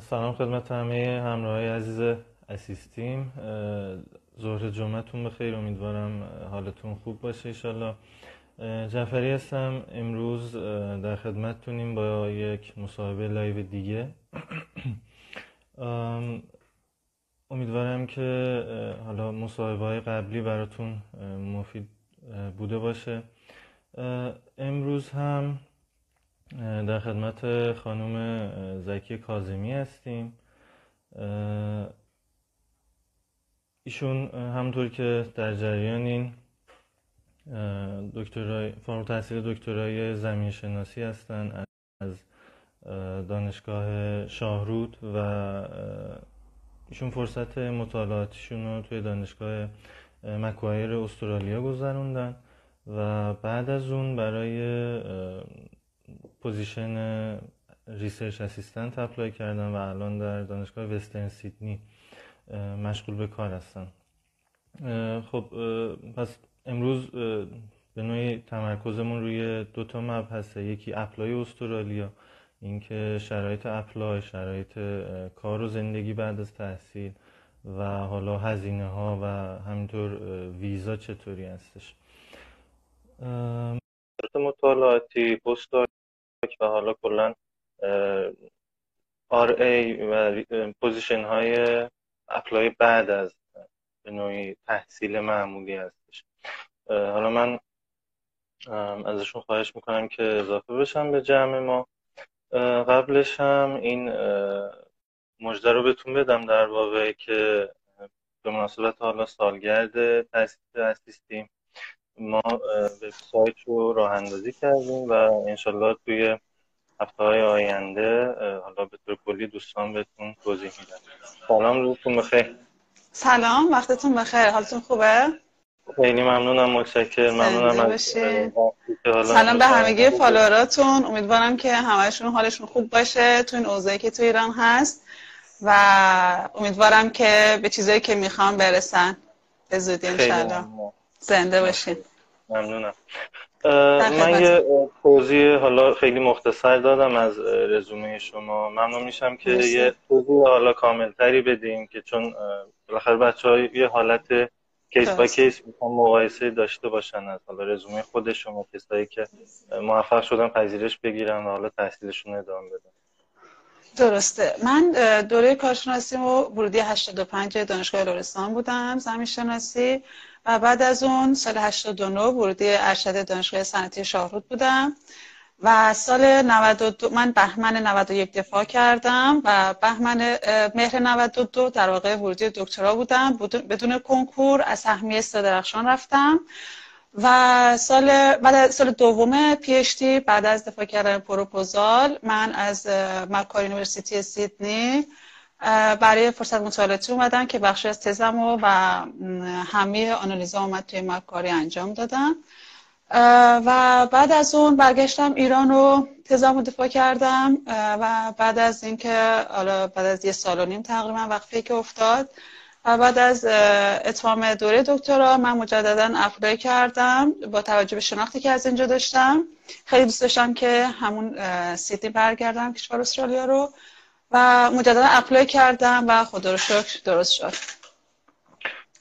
سلام خدمت همه همراه عزیز اسیستیم. ظهر جمعتون بخیر. امیدوارم حالتون خوب باشه ایشالله جعفری هستم. امروز در خدمتتونیم با یک مصاحبه لایو دیگه. امیدوارم که حالا مصاحبه های قبلی براتون مفید بوده باشه. امروز هم در خدمت خانم زکی کازمی هستیم. ایشون همطور که در جریان این فارغ التحصیل دکترای زمین شناسی هستن از دانشگاه شاهرود و ایشون فرصت مطالعاتیشون رو توی دانشگاه مکوایر استرالیا گذروندن و بعد از اون برای position research assistant apply کردن و الان در دانشگاه Western Sydney مشغول به کار هستن خب پس امروز به نوعی تمرکزمون روی دو تا مبحثه یکی apply استرالیا اینکه شرایط apply شرایط کار و زندگی بعد از تحصیل و حالا هزینه ها و همینطور ویزا چطوری هستش. مطالعاتی پست و حالا کلا RA و position های apply بعد از به نوعی تحصیل معمولی هستش. حالا من ازشون خواهش می‌کنم که اضافه بشن به جمع ما. قبلش هم این مجده رو بهتون بدم در واقع که به مناسبت حالا سالگرد تاسیس اسیستیم ما وبسایت رو راه اندازی کردیم و انشالله توی هفته های آینده حالا به طور کلی دوستان بهتون توضیح میدن. سلام روزتون بخیر. سلام وقتتون بخیر. حالتون خوبه؟ خیلی ممنونم متشکرم. ممنونم سلام به همگی فالووراتون. امیدوارم که همشون حالشون خوب باشه تو این اوضاعی که تو ایران هست و امیدوارم که به چیزایی که می‌خوام برسن. به زودی انشالله. زنده باشین. ممنونم. من یه توضیح حالا خیلی مختصر دادم از رزومه شما. ممنون میشم که یه توضیح حالا کاملتری بدیم که چون بالاخره بچه های یه حالت کیس با کیس می‌خوام مقایسه داشته باشن از حالا رزومه خود شما کسایی که موفق شدن پذیرش بگیرن و حالا تحصیلشون ادامه بدن. درسته. من دوره کارشناسیم و ورودی 85 دانشگاه لرستان بودم. زمین شناسی. و بعد از اون سال 89 ورودی ارشد دانشگاه صنعتی شاهرود بودم و سال 92 من بهمن 91 دفاع کردم و بهمن مهر 92 در واقع ورودی دکترا بودم. بدون کنکور از سهمیه درخشان رفتم و سال بعد سال دوم پی بعد از دفاع کردن پروپوزال من از Macquarie University سیدنی برای فرصت مطالعاتی اومدم که بخشی از تزم و, و همه آنالیزا اومد توی Macquarie انجام دادم و بعد از اون برگشتم ایران رو تزم دفاع کردم. و بعد از اینکه حالا بعد از یه سال و نیم تقریبا وقفه که افتاد. و بعد از اتمام دوره دکترا من مجددا apply کردم با توجه به شناختی که از اینجا داشتم. خیلی دوست داشتم که همون سیدنی برگردم کشور استرالیا رو. و مجددا apply کردم و خدا رو شکر درست شد.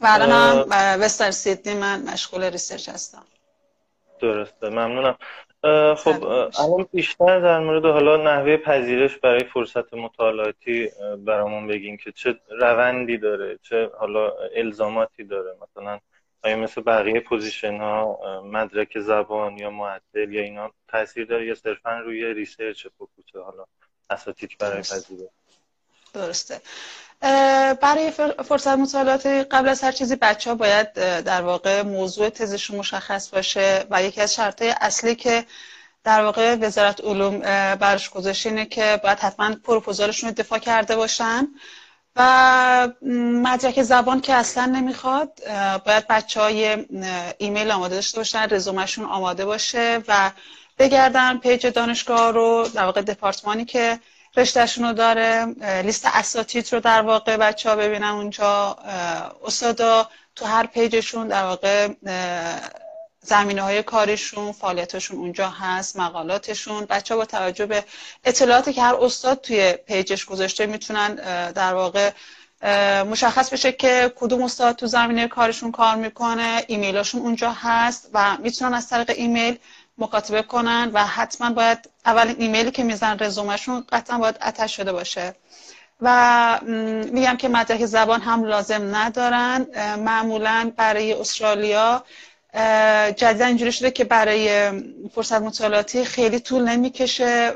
و الان هم Western Sydney من مشغول research هستم. درسته ممنونم. خب الان بیشتر در مورد حالا نحوه پذیرش برای فرصت مطالعاتی برامون بگین که چه روندی داره چه حالا الزاماتی داره. مثلا آیا مثل بقیه position ها مدرک زبان یا معدل یا اینا تاثیر داره یا صرفا روی research focus ه حالا اساتید برای پذیرش. درسته. برای فرصت مطالعات قبل از هر چیزی بچه ها باید در واقع موضوع تزشون مشخص باشه و یکی از شرط اصلی که در واقع وزارت علوم برش گذاشته اینه که باید حتما پروپوزالشون رو دفاع کرده باشن و مدرک زبان که اصلا نمی‌خواد باید بچه ها ایمیل آماده داشته باشن رزومشون آماده باشه و بگردن page دانشگاه رو در واقع دپارتمانی که رشتهشون رو داره لیست اساتید رو در واقع بچه ها ببینن اونجا استادا تو هر page شون در واقع زمینه های کارشون فعالیتشون اونجا هست مقالاتشون. بچه با توجه به اطلاعاتی که هر استاد توی page ش گذاشته می‌تونن در واقع مشخص بشه که کدوم استاد تو زمینه کارشون کار می‌کنه. ایمیلاشون اونجا هست و می‌تونن از طریق ایمیل مکاتبه کنن و حتما باید اولین ایمیلی که میزن رزومشون قطعا باید attach شده باشه. و میگم که مدرک زبان هم لازم ندارن. معمولا برای استرالیا جدیدا اینجوری شده که برای فرصت مطالعاتی خیلی طول نمی‌کشه.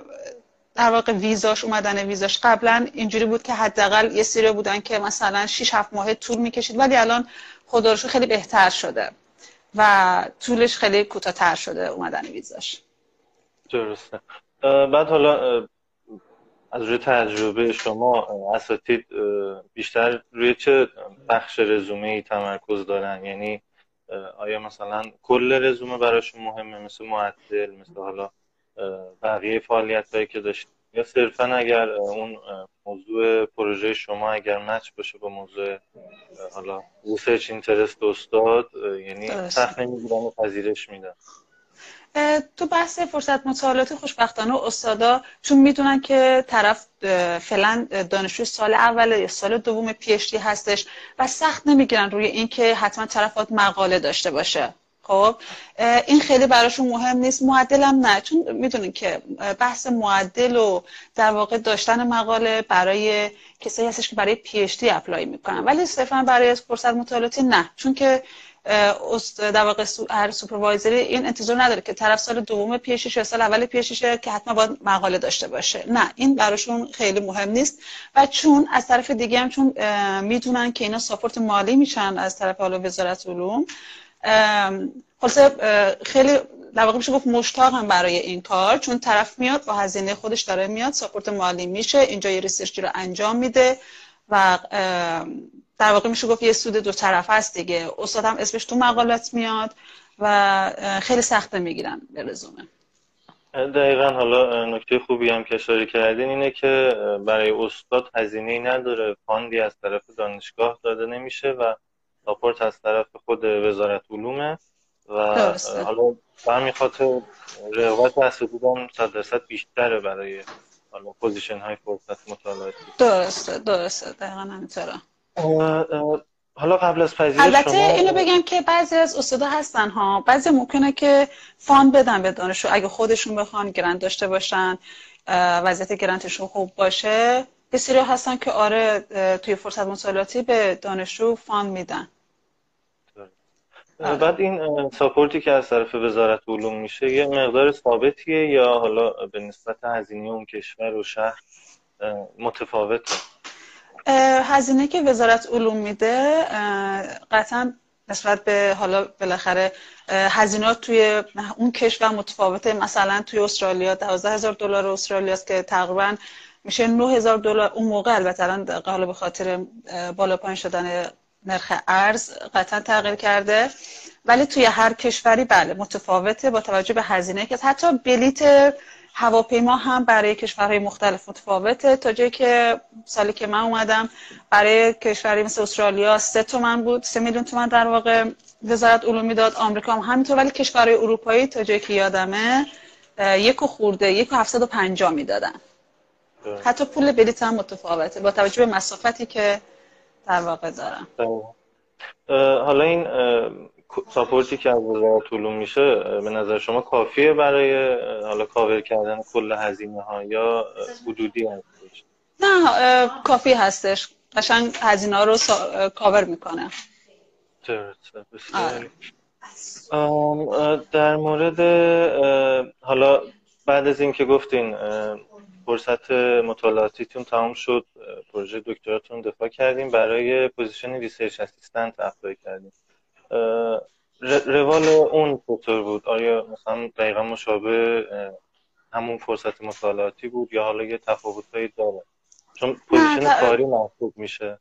در واقع ویزاش اومدن ویزاش قبلا اینجوری بود که حداقل یه سری بودن که مثلا 6 7 ماه طول می‌کشید ولی الان خدا خیلی بهتر شده. و طولش خیلی کوتاه‌تر شده اومدن ویزاش. درسته. بعد حالا از روی تجربه شما اساتید بیشتر روی چه بخش رزومه ای تمرکز دارن؟ یعنی آیا مثلا کل رزومه براشون مهمه؟ مثل معدل مثل حالا بقیه فعالیت هایی که داشتید یا صرفا اگر اون موضوع پروژه شما اگر match باشه با موضوع حالا research interest استاد یعنی سخت نمی‌گیرن و پذیرش میدن تو بحث فرصت مطالعاتی خوشبختانه استادا چون می‌دونن که طرف فعلا دانشجو سال اول یا سال دوم PhD هستش و سخت نمی‌گیرن روی اینکه حتما طرف باید مقاله داشته باشه. خب این خیلی براشون مهم نیست. معدلم نه. چون می‌دونین که بحث معدل و در واقع داشتن مقاله برای کسایی هستش که برای PhD apply می‌کنن. ولی صرفا برای فرصت مطالعاتی نه. چون که در واقع هر supervisor ی این انتظار نداره که طرف سال دوم PhD ش یا سال اول PhD ش که حتما باید مقاله داشته باشه. نه. این براشون خیلی مهم نیست. و چون از طرف دیگه هم چون می‌دونن که اینا ساپورت مالی میشن از طرف حالا وزارت علوم خلاصه خیلی در واقع میشه گفت مشتاقم برای این کار چون طرف میاد با هزینه خودش داره میاد ساپورت مالی میشه اینجا یه ریسرچی رو انجام میده و در واقع میشه گفت یه سود دو طرف هست دیگه. استاد هم اسمش تو مقالات میاد و خیلی سخته می‌گیرن به رزومه. دقیقا حالا نکته خوبی هم که اشاره کردین اینه که برای استاد هزینه نداره fund ی از طرف دانشگاه داده نمیشه و support از طرف خود وزارت علومه و درسته. حالا به خاطر رقابت اساتید هم صد درصد بیشتره برای حالا position های فرصت مطالعاتی. درسته درسته. دقیقا همینطوره. حالا قبل از پذیرش البته شما... اینو بگم که بعضی از استادا هستن ها. بعضی ممکنه که فان بدن به دانشجو. اگه خودشون بخوان گرانت داشته باشن وضعیت گرانتشون خوب باشه یه سری هستن که آره توی فرصت مطالعاتی به دانشجو فان میدن. آره. بعد این ساپورتی که از طرف وزارت علوم میشه یه مقدار ثابتیه یا حالا به نسبت هزینه اون کشور و شهر متفاوته؟ هزینه که وزارت علوم میده قطعا نسبت به حالا بالاخره هزینات توی اون کشور متفاوته. مثلا توی استرالیا 12 هزار دلار استرالیا است که تقریبا میشه 9000 دلار اون موقع البته الان حالا به خاطر بالا پایین شدن نرخ ارز قطعا تغییر کرده. ولی توی هر کشوری بله متفاوته با توجه به هزینه که حتی بلیت هواپیما هم برای کشورهای مختلف متفاوته. تا جایی که سالی که من اومدم برای کشوری مثل استرالیا سه تومن بود سه میلیون تومن در واقع وزارت علومی داد آمریکا هم همینطور. ولی کشورهای اروپایی تا جایی که یادمه یک خورده یک و هفتصد و پنجاه می‌دادن. حتی پول بلیت هم متفاوته با توجه به مسافتی که در واقع دارم. حالا این support ی که از وزارت علوم میشه به نظر شما کافیه برای حالا کاور کردن کل هزینه ها یا حدودی هستش نه کافی هستش. قشنگ هزینه ها رو کاور می‌کنه. آره. در مورد حالا بعد از اینکه گفتین فرصت مطالعاتیتون تمام شد. پروژه دکتراتون دفاع کردیم. برای position research assistant apply کردیم. روال اون چطور بود. آیا مثلا دقیقا مشابه همون فرصت مطالعاتی بود یا حالا یه تفاوتهایی داره؟ چون position کاری محسوب میشه.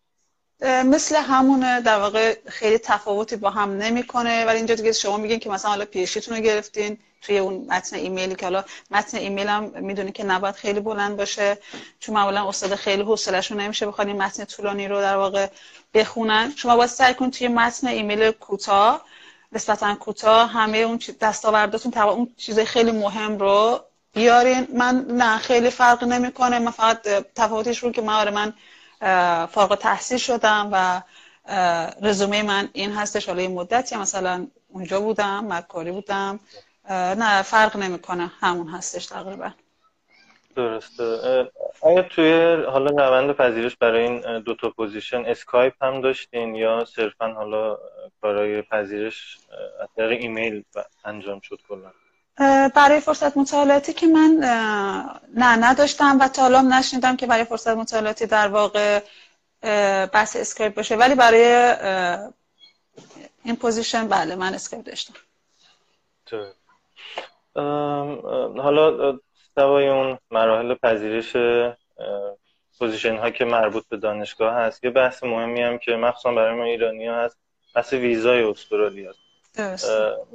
مثل همونه در واقع خیلی تفاوتی با هم نمی‌کنه. ولی اینجا دیگه شما میگین که مثلا حالا PhD تون رو گرفتین توی اون متن ایمیلی که حالا متن ایمیل هم می‌دونی که نباید خیلی بلند باشه. چون معمولا استاد خیلی حوصله‌شون نمیشه بخواد این متن طولانی رو در واقع بخونن. شما باید سعی کنید توی متن ایمیل کوتاه نسبتا کوتاه همه اون دستاورداتون اون چیز خیلی مهم رو بیارین. من نه خیلی فرق نمی‌کنه. من فقط تفاوتش رو که من آره من فارغ تحصیل شدم و رزومه من این هستش. حالا مدتی مثلا اونجا بودم مکاری بودم. نه فرق نمی‌کنه. همون هستش تقریبا. درسته. آیا توی حالا روند پذیرش برای این دو تا position Skype هم داشتین یا صرفا حالا کارهای پذیرش از طریق ایمیل انجام شد کلا؟ برای فرصت مطالعاتی که من نه نداشتم و تا حالا نشنیدم که برای فرصت مطالعاتی در واقع بحث اسکریپت باشه. ولی برای این position بله من اسکریپت داشتم. حالا سوای اون مراحل پذیرش position ها که مربوط به دانشگاه هست یه بحث مهمی هم که مخصوصا برای ما ایرانی ها هست بحث ویزای استرالیا. هست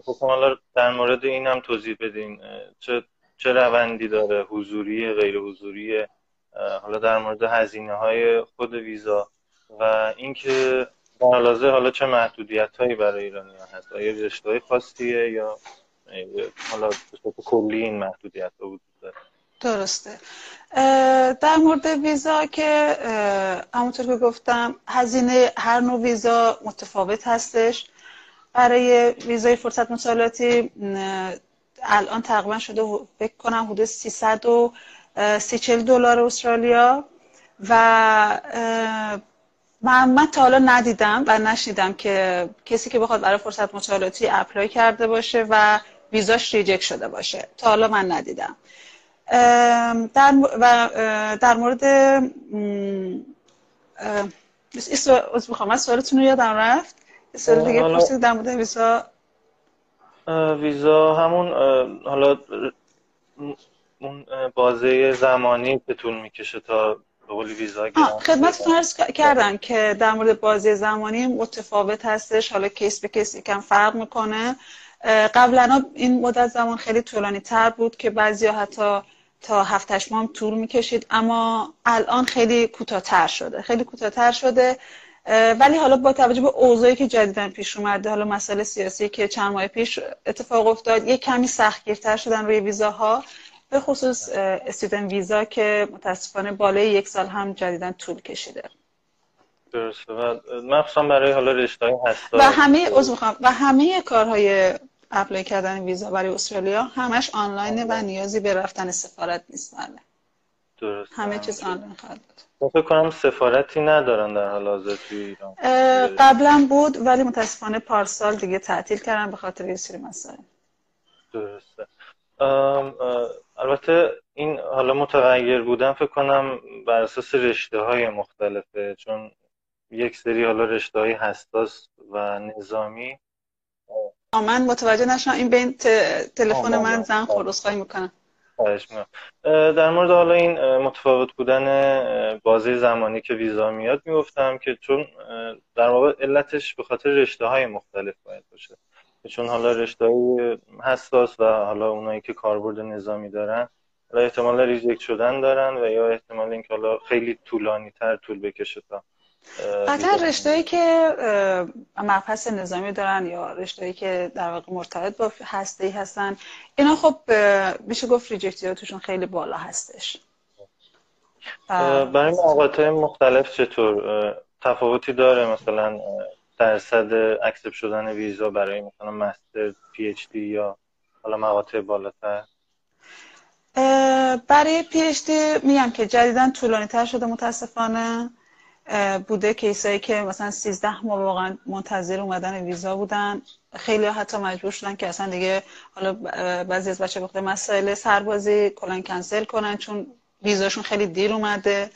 خب حالا در مورد این هم توضیح بدین چه چه روندی داره؟ حضوری غیر حضوری حالا در مورد هزینه های خود ویزا و اینکه در حالا چه محدودیت هایی برای ایرانی ها هست؟ آیا رشته های خاصیه یا حالا کلی این محدودیت ها وجود داره؟ درسته. در مورد ویزا که همونطور که گفتم هزینه هر نوع ویزا متفاوت هستش. برای ویزای فرصت مطالعاتی الان تقریبا شده فکر کنم حدود 330 دلار استرالیا و من, من تا حالا ندیدم و نشیدم که کسی که بخواد برای فرصت مطالعاتی اپلای کرده باشه و ویزاش ریجک شده باشه تا حالا من ندیدم در, و در مورد از می‌خوام از سوالتون رو یادم رفت سوال دیگه پرسید در مورد ویزا؟ ویزا همون حالا اون بازه زمانی طول می‌کشه تا به ویزا خدمتتون عرض کردم که در مورد بازی زمانی متفاوت هستش. حالا کیس به کیس یکم فرق می‌کنه. قبلا این مدت زمان خیلی طولانی تر بود که بعضی حتی تا هفتش ماه طول می‌کشید اما الان خیلی کوتاهتر شده. خیلی کوتاهتر شده. ولی حالا با توجه به اوضاعی که جدیدن پیش اومده حالا مسئله سیاسی که چند ماه پیش اتفاق افتاد یه کمی سختگیرتر شدن روی ویزاها به خصوص استودن ویزا که متاسفانه بالای یک سال هم جدیدن طول کشیده. درسته. و مخصوصا برای حالا رشته و همه و همه کارهای اپلای کردن ویزا برای استرالیا همش آنلاینه و نیازی به رفتن سفارت نیست. بله. درست همه چیز آنلاین خواهد بود فکر کنم سفارتی ندارن در حال حاضر توی ایران. قبلا بود ولی متاسفانه پارسال دیگه تعطیل کردن به خاطر یه سری مسائل. درسته. البته این حالا متغیر بودن فکر کنم بر اساس رشته های مختلفه چون یک سری حالا رشته های حساس و نظامی. من متوجه نشم این به این تلفن من زن خروس خواهی می‌کنم. در مورد حالا این متفاوت بودن بازی زمانی که ویزا میاد می‌گفتم که چون در واقع علتش به خاطر رشته های مختلف باید باشه. چون حالا رشته های حساس و حالا اونایی که کاربرد نظامی دارن حالا احتمال ریجکت شدن دارن و یا احتمال اینکه حالا خیلی طولانی تر طول بکشه تا قطعا رشته که مبحث نظامی دارن یا رشته که در واقع مرتبط با هسته هستن اینا خب میشه گفت reject یاتشون خیلی بالا هستش. برای مقاطع مختلف چطور؟ تفاوتی داره مثلا درصد accept شدن ویزا برای مثلا master PhD یا حالا مقاطع بالاتر؟ برای PhD میگم که جدیدا طولانی تر شده متاسفانه. بوده کیسایی که مثلا 13 ماه واقعا منتظر اومدن ویزا بودن. خیلی حتی مجبور شدن که اصلا دیگه حالا بعضی از بچه بخاطر مسائل سربازی کلا کنسل کنن چون ویزاشون خیلی دیر اومده.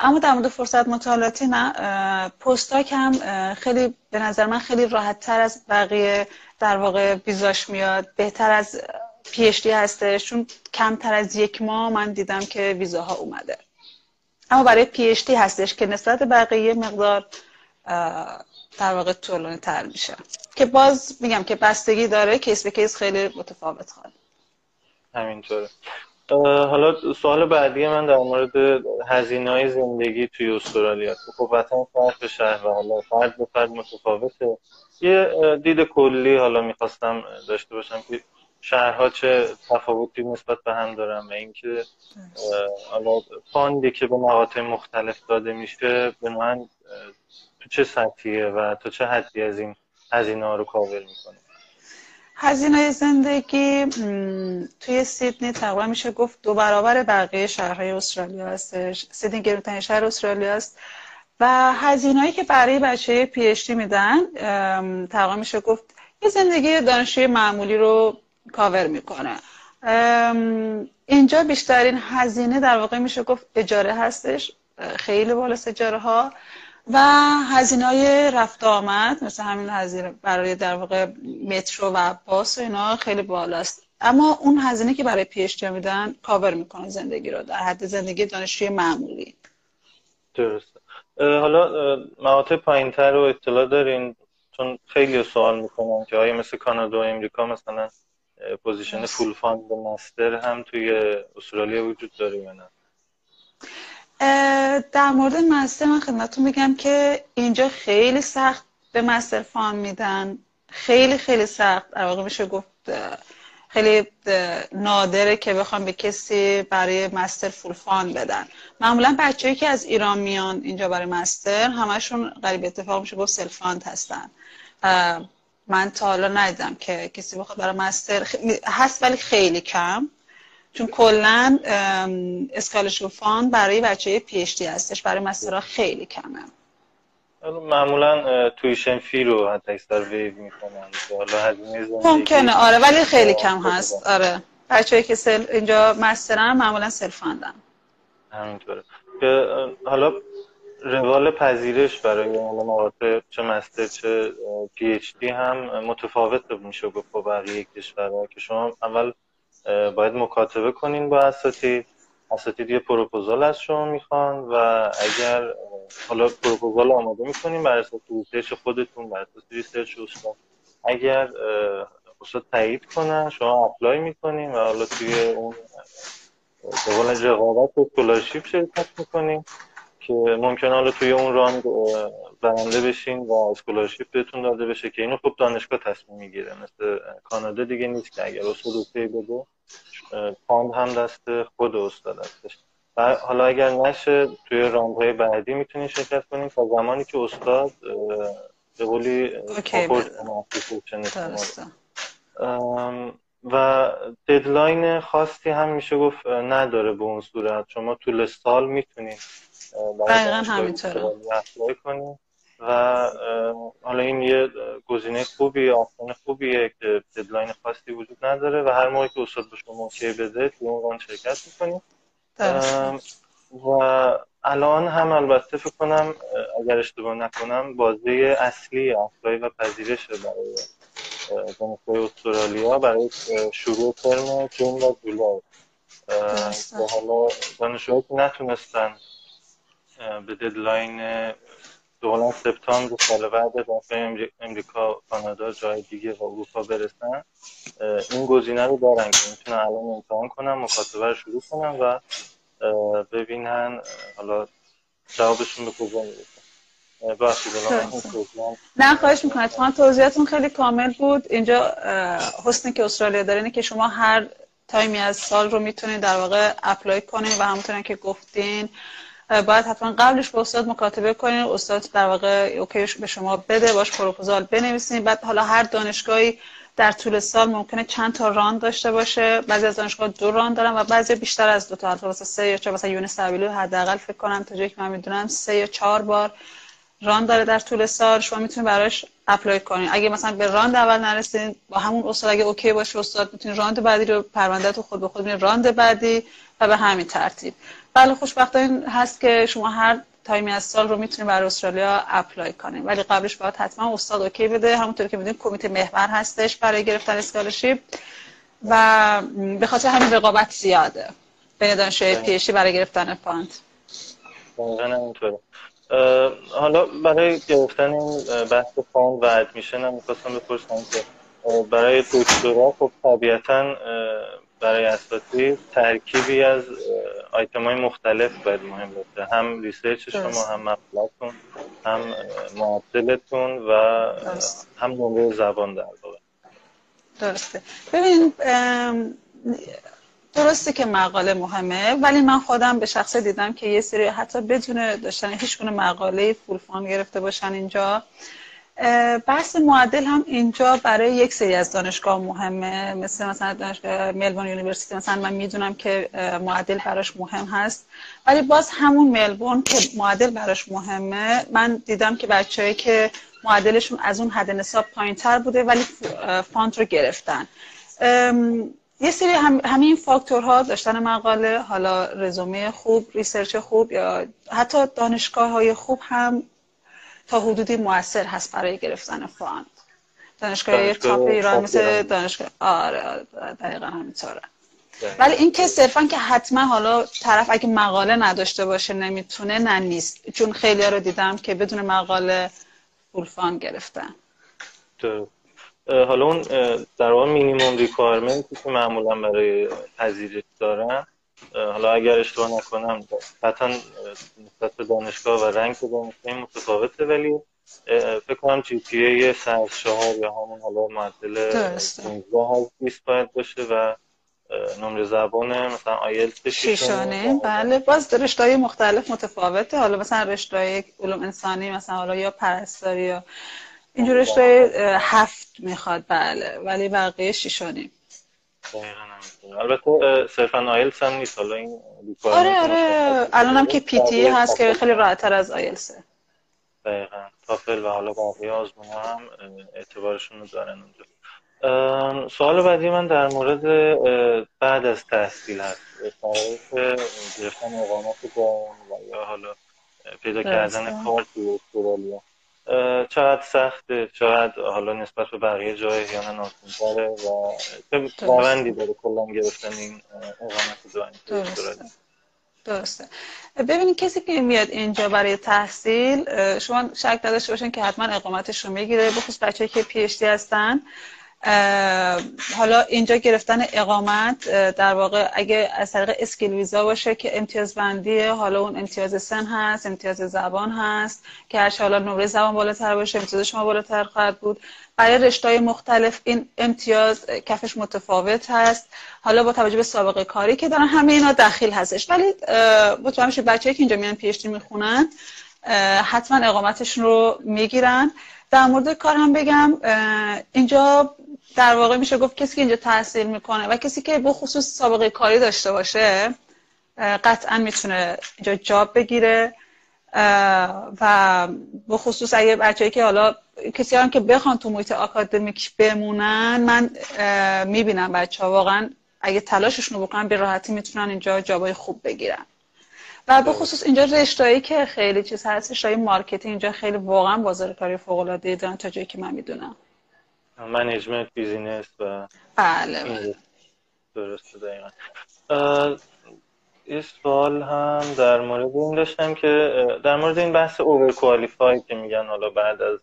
اما در مورد فرصت مطالعاتی نه. پستاک هم خیلی به نظر من خیلی راحت تر از بقیه در واقع ویزاش میاد. بهتر از پی هستش. چون کمتر از یک ماه من دیدم که ویزاها اومده. اما برای PhD هستش که نسبت بقیه مقدار در واقع طولانی تر میشه. که باز میگم که بستگی داره case به case خیلی متفاوت خواهد. همینطوره. حالا سوال بعدی من در مورد هزینه های زندگی توی استرالیا. خب وطن فرد به شهر و حالا فرد به فرد متفاوته. یه دید کلی حالا می‌خواستم داشته باشم که شهرها چه تفاوتی نسبت به هم دارن و اینکه حالا fund ی که به مقاطع مختلف داده میشه به من تو چه سطحیه و تا چه حدی از این هزینه ها رو کاور می‌کنه هزینه زندگی توی سیدنی تقریبا میشه گفت دو برابر بقیه شهرهای استرالیا هستش. سیدنی گرونترین شهر استرالیا است. و هزینه‌ای که برای بچه PhD میدن تقریبا میشه گفت یه زندگی دانشجوی معمولی رو کاور می‌کنه. اینجا بیشترین هزینه در واقع میشه گفت اجاره هستش خیلی بالا اجاره ها و هزینه های رفت آمد مثل همین هزینه برای در واقع مترو و باس و اینا خیلی بالاست. اما اون هزینه که برای پیش میدن کاور می‌کنه زندگی رو در حد زندگی دانشجوی معمولی. درست حالا مقاطع پایین تر رو اطلاع دارین؟ چون خیلی سوال می‌کنن که آیا مثل کانادا و امریکا مثلا position full fund master هم توی استرالیا وجود داره یا نه؟ در مورد master من خدمتتون بگم که اینجا خیلی سخت به master fund میدن. خیلی خیلی سخت. در واقع میشه گفت خیلی نادره که بخوام به کسی برای master full fund بدن. معمولا بچه‌هایی که از ایران میان اینجا برای master همشون قریب اتفاق میشه گفت self-fund هستن. من تا حالا ندیدم که کسی بخواد برای master هست ولی خیلی کم. چون کلا scholarship برای بچه PhD هستش. برای master ها خیلی کمه. معمولا tuition fee رو حتی اکثر ویو می‌کنن. ممکنه. آره ولی خیلی کم هست. آره. بچه‌هایی که self... اینجا master ن معمولا self-fund ن همینطوره. که حالا روال پذیرش برای مقاطع چه master چه PhD هم متفاوت میشه گفت با بقیه کشورها که شما اول باید مکاتبه کنین با اساتید. اساتید یه پروپوزال از شما می‌خوان و اگر حالا پروپوزال آماده می‌کنین بر اساس research خودتون بر اساس research استاد. اگر استاد تایید کنن شما apply می‌کنین و حالا توی اون به رقابت و scholarship شرکت می‌کنین. که ممکن حالا توی اون round برنده بشین و scholarship بهتون داده بشه که اینو خب دانشگاه تصمیم می‌گیره. مثل کانادا دیگه نیست که اگر استاد OK بده fund هم دست خود استاد هستش. و حالا اگر نشه توی round های بعدی می‌تونین شرکت کنین تا زمانی که استاد به قولی و deadline خاصی هم میشه گفت نداره به اون صورت. شما طول سال می‌تونین دقیقا همینطوره و حالا این یه گزینه خوبی آفرین خوبیه که deadline خاصی وجود نداره و هر موقعی که استاد به شما OK بده تو اون شرکت می‌کنیم. و الان هم البته فکر کنم اگر اشتباه نکنم بازه اصلی apply و پذیرش برای دانشگاه استرالیا برای شروع ترم جون و جولای. و حالا دانشجوهایی که نتونستن به ددلاین دولا سپتامبر سال بعد دفعه امریکا کانادا جای دیگه و اروپا برسن. این گزینه رو دارن که می‌تونن الان امتحان کنن مکاتبه رو شروع کنن و ببینن حالا جوابشون به کجا می‌رسن نه خواهش می‌کنم. اتفاقا توضیحاتون خیلی کامل بود. اینجا حسنی که استرالیا داره اینه که شما هر time ی از سال رو می‌تونید در واقع apply کنید و همونطور که گفتین. باید حتما قبلش با استاد مکاتبه کنین استاد در واقع OK ش به شما بده باش پروپوزال بنویسین. بعد حالا هر دانشگاهی در طول سال ممکنه چند تا round داشته باشه. بعضی از دانشگاه دو round دارن و بعضی بیشتر از دو تا مثلا سه یا چهار مثلا UNSW حداقل فکر کنم تا جایی که من می‌دونم سه یا چهار بار round داره در طول سال. شما می‌تونید براش apply کنین. اگه مثلا به round اول نرسید با همون استاد اگه OK باشه استاد می‌تونید round بعدی رو پرونده تو خود به خود round بعدی و به همین ترتیب. بله خوشبختانه این هست که شما هر time ی از سال رو می‌تونید برای استرالیا apply کنید. ولی قبلش باید حتما استاد OK بده. همونطور که می‌دونید کمیته محور هستش برای گرفتن scholarship و به خاطر همین رقابت زیاده. بین دانشجوی PhD برای گرفتن fund حالا برای گرفتن این بحث fund و admission هم می‌خواستم بپرسم که برای دکترا خب طبیعتا برای اساتید ترکیبی از آیتم های مختلف باید مهم باشه. هم research شما هم مقالتون هم معدلتون و هم نمره زبان در واقع. درسته. ببین درسته که مقاله مهمه ولی من خودم به شخص دیدم که یه سری حتی بدون داشتن هیچ گونه مقاله full fund گرفته باشن اینجا بحث معدل هم اینجا برای یک سری از دانشگاه مهمه. مثل مثلا دانشگاه ملبورن University. مثلا من می‌دونم که معدل براش مهم هست. ولی باز همون ملبورن که معدل براش مهمه من دیدم که بچه‌هایی که معدلشون از اون حد نصاب پایین تر بوده ولی fund رو گرفتن. یه سری هم، همین فاکتورها داشتن مقاله حالا رزومه خوب research خوب یا حتی دانشگاه های خوب هم تا حدودی موثر هست برای گرفتن fund. دانشگاه top ایران مثل دانشگاه آره, آره دقیقا همینطوره. ولی این که صرفا که حتما حالا طرف اگه مقاله نداشته باشه نمی‌تونه نه نیست. چون خیلی رو دیدم که بدون مقاله full fund گرفتن. حالا اون در واقع minimum requirement ی که معمولا برای پذیرش دارن حالا اگر اشتباه نکنم قطعا نسبت به دانشگاه و رنگ دانشگاه متفاوته ولی فکر کنم جی پی ای چهار یا همون حالا معدل 15 20 باید باشه و نمره زبان مثلا آیلتس شیشانه بله باز رشته مختلف متفاوته. حالا مثلا رشته علوم انسانی مثلا حالا یا پرستاری یا اینجور رشته هفت می‌خواد. بله ولی بقیه شیشانه البته صرفا آیلتس هم نیست. حالا این آره آره. الان هم که پی تی هست که خیلی راحتتر از آیلتسه دقیقا. تافل و حالا باقی آزمون هم اعتبارشون رو دارن اونجا. سوال بعدی من در مورد بعد از تحصیل هست. برای گرفتن اقامت دائم و یا حالا پیدا کردن کار توی استرالیا. چقدر سخته شاید حالا نسبت به بقیه جای احیانا ناسونتره و چه روندی داره کلا گرفتن این اقامت دائم درسته. درسته. ببینید کسی که میاد اینجا برای تحصیل شما شک نداشته باشین که حتما اقامتش رو می‌گیره بخصوص بچه که پی هستن. حالا اینجا گرفتن اقامت در واقع اگه از طریق اسکیل ویزا باشه که امتیاز بندیه حالا اون امتیاز سن هست امتیاز زبان هست که هر حالا نمره زبان بالاتر باشه امتیاز شما بالاتر خواهد بود. برای رشته مختلف این امتیاز کفش متفاوت هست. حالا با توجه به سابقه کاری که دارن همه اینا دخیل هستش. ولی مطمئن بچه بچه‌ای که اینجا میان پی می‌خونن حتما اقامتشون رو می‌گیرن. در مورد کار هم بگم اینجا در واقع میشه گفت کسی که اینجا تحصیل می‌کنه و کسی که به خصوص سابقه کاری داشته باشه قطعا می‌تونه اینجا جاب بگیره و به خصوص اگه بچه‌ای که حالا کسی هم که بخوان تو محیط آکادمیک بمونن من می‌بینم بچه ها واقعا اگه تلاششون رو بکنن به راحتی می‌تونن اینجا job ای خوب بگیرن. و به خصوص اینجا رشتهایی که خیلی چیز هست رشته marketing اینجا خیلی واقعا بازار کاری فوق العاده دارن تا جایی که من می‌دونم. management business و بله, بله. درسته دقیقا. یه سوال هم در مورد این داشتم که در مورد این بحث اوور کوالیفای که میگن حالا بعد از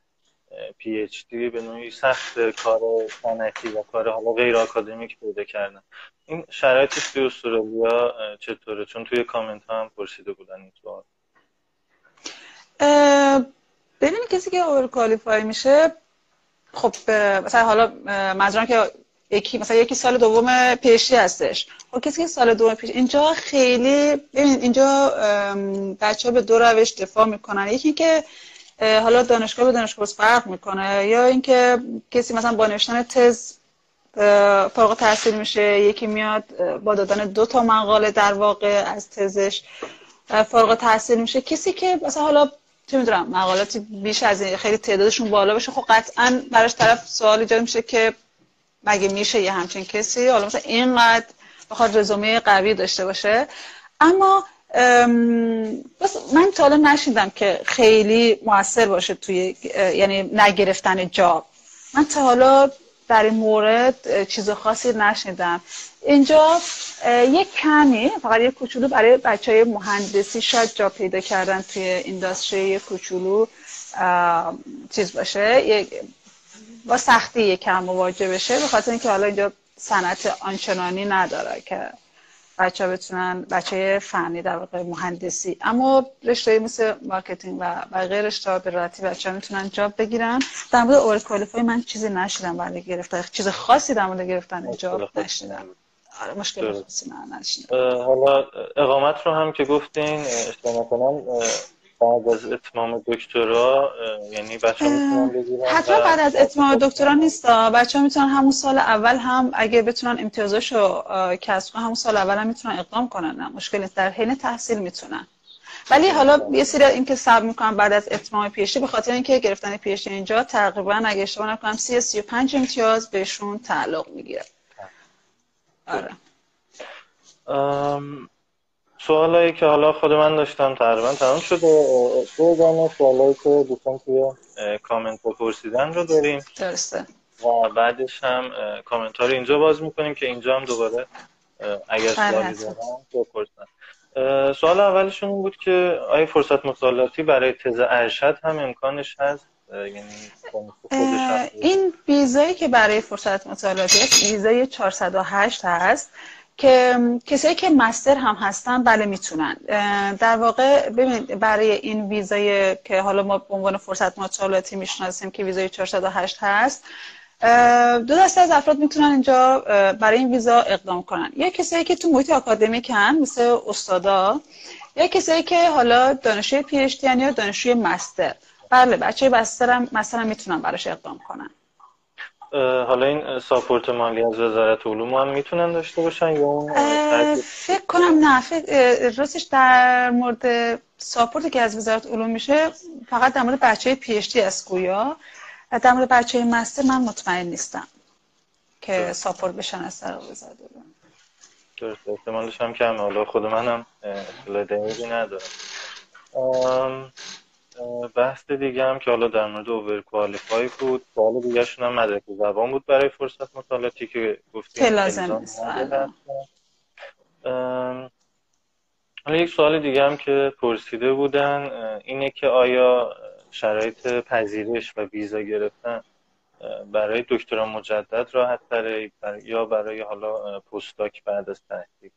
پی اچ دی به نوعی سخت کار صنعتی و کار حالا غیر آکادمیک پیدا کردن. این شرایطش توی استرالیا چطوره؟ چون توی کامنت ها هم پرسیده بودن این سوال. ببینید کسی که اوور کوالیفای میشه خب مثلا حالا منظورم که یکی مثلا یکی سال دوم پیشی هستش. خب کسی که سال دوم پیش اینجا خیلی ببینید اینجا بچه ها به دو روش دفاع می‌کنن. یکی که حالا دانشگاه به دانشگاه فرق می‌کنه یا اینکه کسی مثلا با نوشتن تز فارغ تحصیل میشه یکی میاد با دادن دو تا مقاله در واقع از تزش فارغ تحصیل میشه. کسی که مثلا حالا چه می‌دونم مقالات بیش از این خیلی تعدادشون بالا باشه. خب قطعا براش طرف سوال ایجاد میشه که مگه میشه یه همچین کسی حالا مثلا اینقدر بخواد رزومه قوی داشته باشه. اما بس من تا حالا نشیدم که خیلی موثر باشه توی یعنی نگرفتن جاب من تا حالا در این مورد چیز خاصی نشنیدم اینجا یک کمی فقط یک کوچولو برای بچه های مهندسی شاید جا پیدا کردن توی اینداستری کوچولو چیز باشه با سختی یک کم مواجه بشه به خاطر اینکه حالا اینجا صنعت آنچنانی نداره که بچه بتونن بچه فنی در واقع مهندسی اما رشته مثل مارکتینگ و بقیه رشته به راحتی بچه می‌تونن job بگیرن. در مورد overqualify من چیزی نشیدم برای گرفتن چیز خاصی در مورد گرفتن job نشیدم. آره مشکل خاصی نه حالا اقامت رو هم که گفتین اشتباه کنم بعد از اتمام دکترا یعنی بچه می‌تونن بگیرن حتما بعد از اتمام دکترا نیست بچه ها می‌تونن همون سال اول هم اگه بتونن امتیازاشو کسب کنن همون سال اول هم می‌تونن اقدام کنن. نه مشکل نیست. در حین تحصیل می‌تونن. ولی حالا یه سری اینکه صبر می‌کنن بعد از اتمام پیشتی به خاطر اینکه گرفتن پیشتی اینجا تقریبا اگه اشتباه نکنم 30 35 امتیاز بهشون تعلق می‌گیره. آره. سوالایی که حالا خود من داشتم تقریبا تمام شده. دو گانه سوالایی که دوستان توی کامنت پرسیدن رو داریم. درسته. و بعدش هم کامنت ها رو اینجا باز می‌کنیم که اینجا هم دوباره اگر سوالی دارن بپرسن. سوال اولشون بود که آیا فرصت مطالعاتی برای تز ارشد هم امکانش هست؟ یعنی این ویزایی که برای فرصت مطالعاتی هست ویزای 408 هست که کسایی که مستر هم هستن بله می‌تونن. در واقع ببین برای این ویزای که حالا ما به عنوان فرصت مطالعاتی می‌شناسیم که ویزای 408 هست دو دسته از افراد می‌تونن اینجا برای این ویزا اقدام کنن. یا کسایی که تو محیط آکادمیک هن مثل استادا یا کسایی که حالا دانشجوی پی یا دانشجوی مستر. بله بچه مستر هم مثلا می‌تونن براش اقدام کنن حالا این support مالی از وزارت علوم هم می‌تونن داشته باشن یا فکر کنم نه فکر راستش در مورد support ی که از وزارت علوم میشه فقط در مورد بچه PhD است گویا. در مورد بچه master من مطمئن نیستم که support بشن از طرف وزارت علوم. درست احتمالش هم کمه. حالا خود منم اطلاع دقیقی ندارم. بحث دیگه هم که حالا در مورد اوور کوالیفای بود. سوال دیگه شون هم مدرک زبان بود برای فرصت مطالعاتی که گفتیم. لازم حالا یک سوال دیگه هم که پرسیده بودن اینه که آیا شرایط پذیرش و ویزا گرفتن برای دکترا مجدد راحت تره یا برای حالا پستاک بعد از تحصیل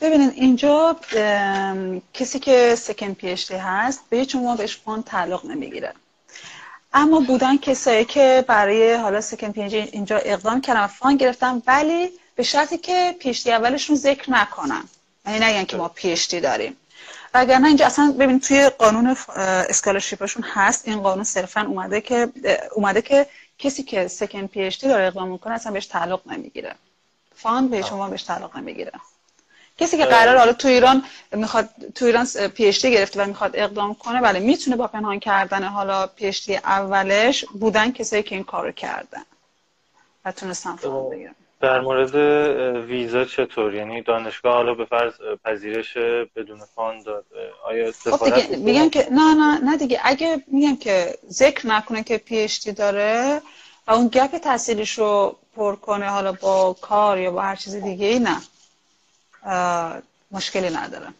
ببینید اینجا کسی که سکن پیشتی هست به هیچ بهش فان تعلق نمی‌گیره. اما بودن کسایی که برای حالا سکن پیشتی اینجا اقدام کردن و فان گرفتن ولی به شرطی که پیشتی اولشون ذکر نکنن. یعنی نگن که ما پیشتی داریم. نه اینجا اصلا ببین توی قانون اسکالرشیپشون هست. این قانون صرفا اومده که اومده که کسی که سکن پیشتی داره اقدام می‌کنه اصلا بهش تعلق نمی‌گیره. فان به شما بهش تعلق نمی‌گیره. کسی که قرار حالا تو ایران می‌خواد تو ایران پیشتی گرفته و می‌خواد اقدام کنه بله می‌تونه با پنهان کردن حالا پیشتی اولش بودن کسایی که این کارو کردن و تونستن فان بگیرن. در مورد ویزا چطور؟ یعنی دانشگاه حالا به فرض پذیرش بدون فان داد آیا خب دیگه میگم که نه نه نه دیگه. اگه میگم که ذکر نکنه که پیشتی داره و اون gap تحصیلیش رو پر کنه حالا با کار یا با هر چیز دیگه ای نه. مشکلی ندارم.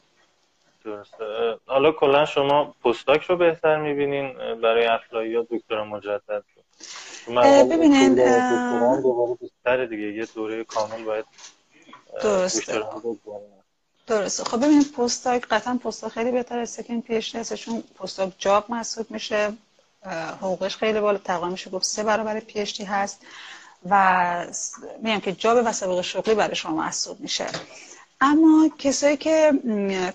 درسته حالا کلا شما postdoc رو بهتر می‌بینین برای apply یا دکترا مجدد ببینین بیشتر دیگه. یه دوره کامل باید درسته. درسته. خب ببینید postdoc قطعا postdoc خیلی بهتر از second PhD هست. چون postdoc job محسوب میشه. حقوقش خیلی بالا تقریبا میشه گفت سه برابر PhD هست. و میگم که job و سابقه شغلی برای شما محسوب میشه. اما کسایی که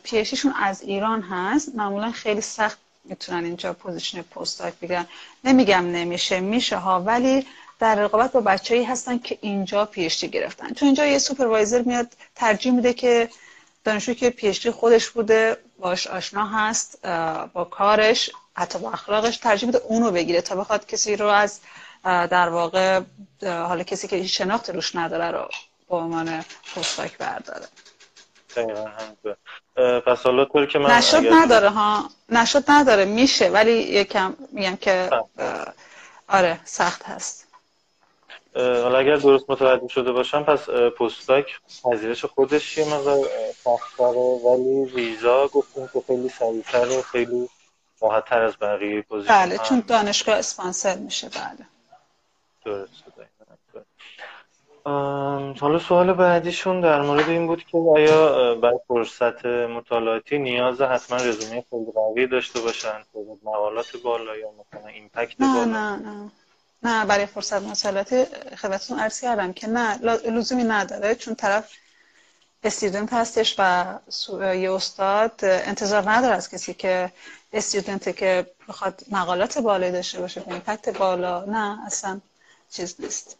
PhD شون از ایران هست معمولا خیلی سخت می‌تونن اینجا position postdoc بگیرن. نمیگم نمیشه میشه ها ولی در رقابت با بچه‌ای هستن که اینجا PhD گرفتن. چون اینجا یه supervisor میاد ترجیح میده که دانشجویی که PhD خودش بوده باش آشنا هست با کارش حتی با اخلاقش ترجیح میده اونو بگیره تا بخواد کسی رو از در واقع حالا کسی که شناخت روش نداره رو به عنوان پستاک برداره. پس حالا طور که من نشد نداره ها. نشد نداره. میشه. ولی یکم میگم که آره سخت هست. حالا اگر درست متوجه شده باشم پس پستاک پذیرش خودش یه مقدار سخت‌تره؟ ولی ویزا گفتیم که خیلی سریعتر و خیلی راحت‌تر از بقیه position بله چون دانشگاه اسپانسر میشه. بله. درست حالا سوال بعدیشون در مورد این بود که آیا برای فرصت مطالعاتی نیاز حتما رزومه خیلی قوی داشته باشن مقالات بالا یا مثلا impact بالا؟ نه نه. نه برای فرصت مطالعاتی خدمتتون عرض کردم که نه لزومی نداره چون طرف استودنت هستش و یه استاد انتظار نداره از کسی که استودنته که بخواد مقالات بالایی داشته باشه ایمپکت بالا نه اصلا چیز نیست.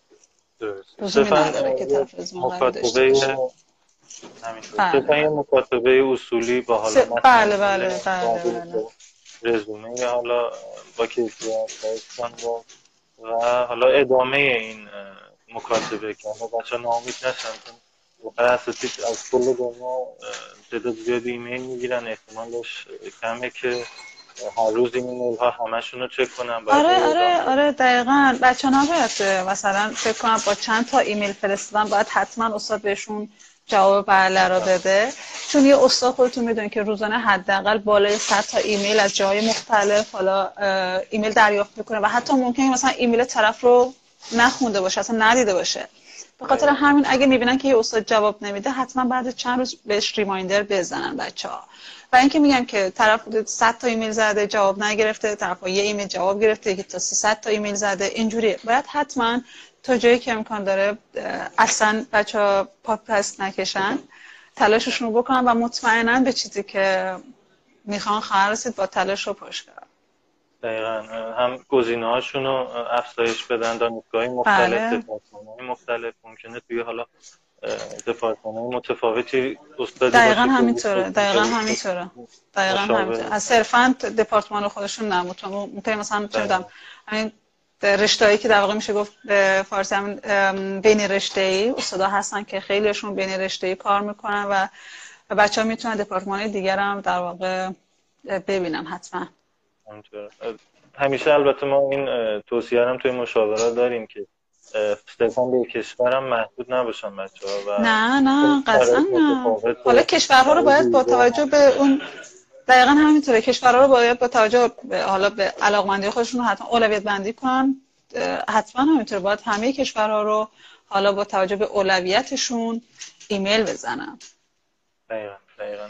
صرفا مکاتبه صرفا یه مکاتبه اصولی با حالا بله بله بله بله رزومه یا حالا با کیفیت و حالا ادامه این مکاتبه که حالا بچه ناامید نشن. چون اساتید از کل دنیا تعداد زیادی ایمیل می‌گیرن. احتمالش کمه که هر روز این ایمیل ها همشون رو چک کنم آره آره آره دقیقا. بچه ها باید مثلا فکر کنم با چند تا ایمیل فرستادن باید حتما استاد بهشون جواب بله رو بده. چون یه استاد خودتون می‌دونید که روزانه حداقل بالای 100 تا ایمیل از جاهای مختلف حالا ایمیل دریافت می‌کنه و حتی ممکنه مثلا ایمیل طرف رو نخونده باشه اصلا ندیده باشه. به خاطر همین اگه می‌بینن که یه استاد جواب نمیده حتما بعد چند روز بهش reminder بزنن بچه ها و اینکه میگم که طرف 100 تا ایمیل زده جواب نگرفته طرف یه ایمیل جواب گرفته یکی تا 300 تا ایمیل زده اینجوری باید حتما تا جایی که امکان داره اصلا بچه ها پا پس نکشن تلاششون رو بکنن و مطمئنا به چیزی که می‌خوان خواهر رسید با تلاش رو پشت کنن. دقیقا. هم گزینه هاشون رو افزایش بدن دانشگاه مختلف بله. مختلف. ممکنه توی حالا دپارتمان متفاوتی استاد دقیقا همینطوره. دقیقا همینطوره. دقیقا همینطوره. از صرفا دپارتمان خودشون نه ممکنه مثلا چه همین رشته که در واقع میشه گفت به فارسی هم بین رشته ای استادا هستن که خیلیشون بین رشته ای کار می‌کنن و بچه ها می‌تونن دپارتمان دیگر هم در واقع ببینن حتما. همیشه البته ما این توصیه هم توی مشاورات داریم که صرفا به کشورم محدود نباشن بچه ها و نه نه قطعا نه. حالا کشورها رو باید با توجه به اون دقیقا همینطوره. کشورها رو باید با توجه به حالا به علاقمندی خودشون حتما اولویت بندی کنن. حتما همینطوره. باید همه کشورها رو حالا با توجه به اولویتشون ایمیل بزنن. دقیقا دقیقا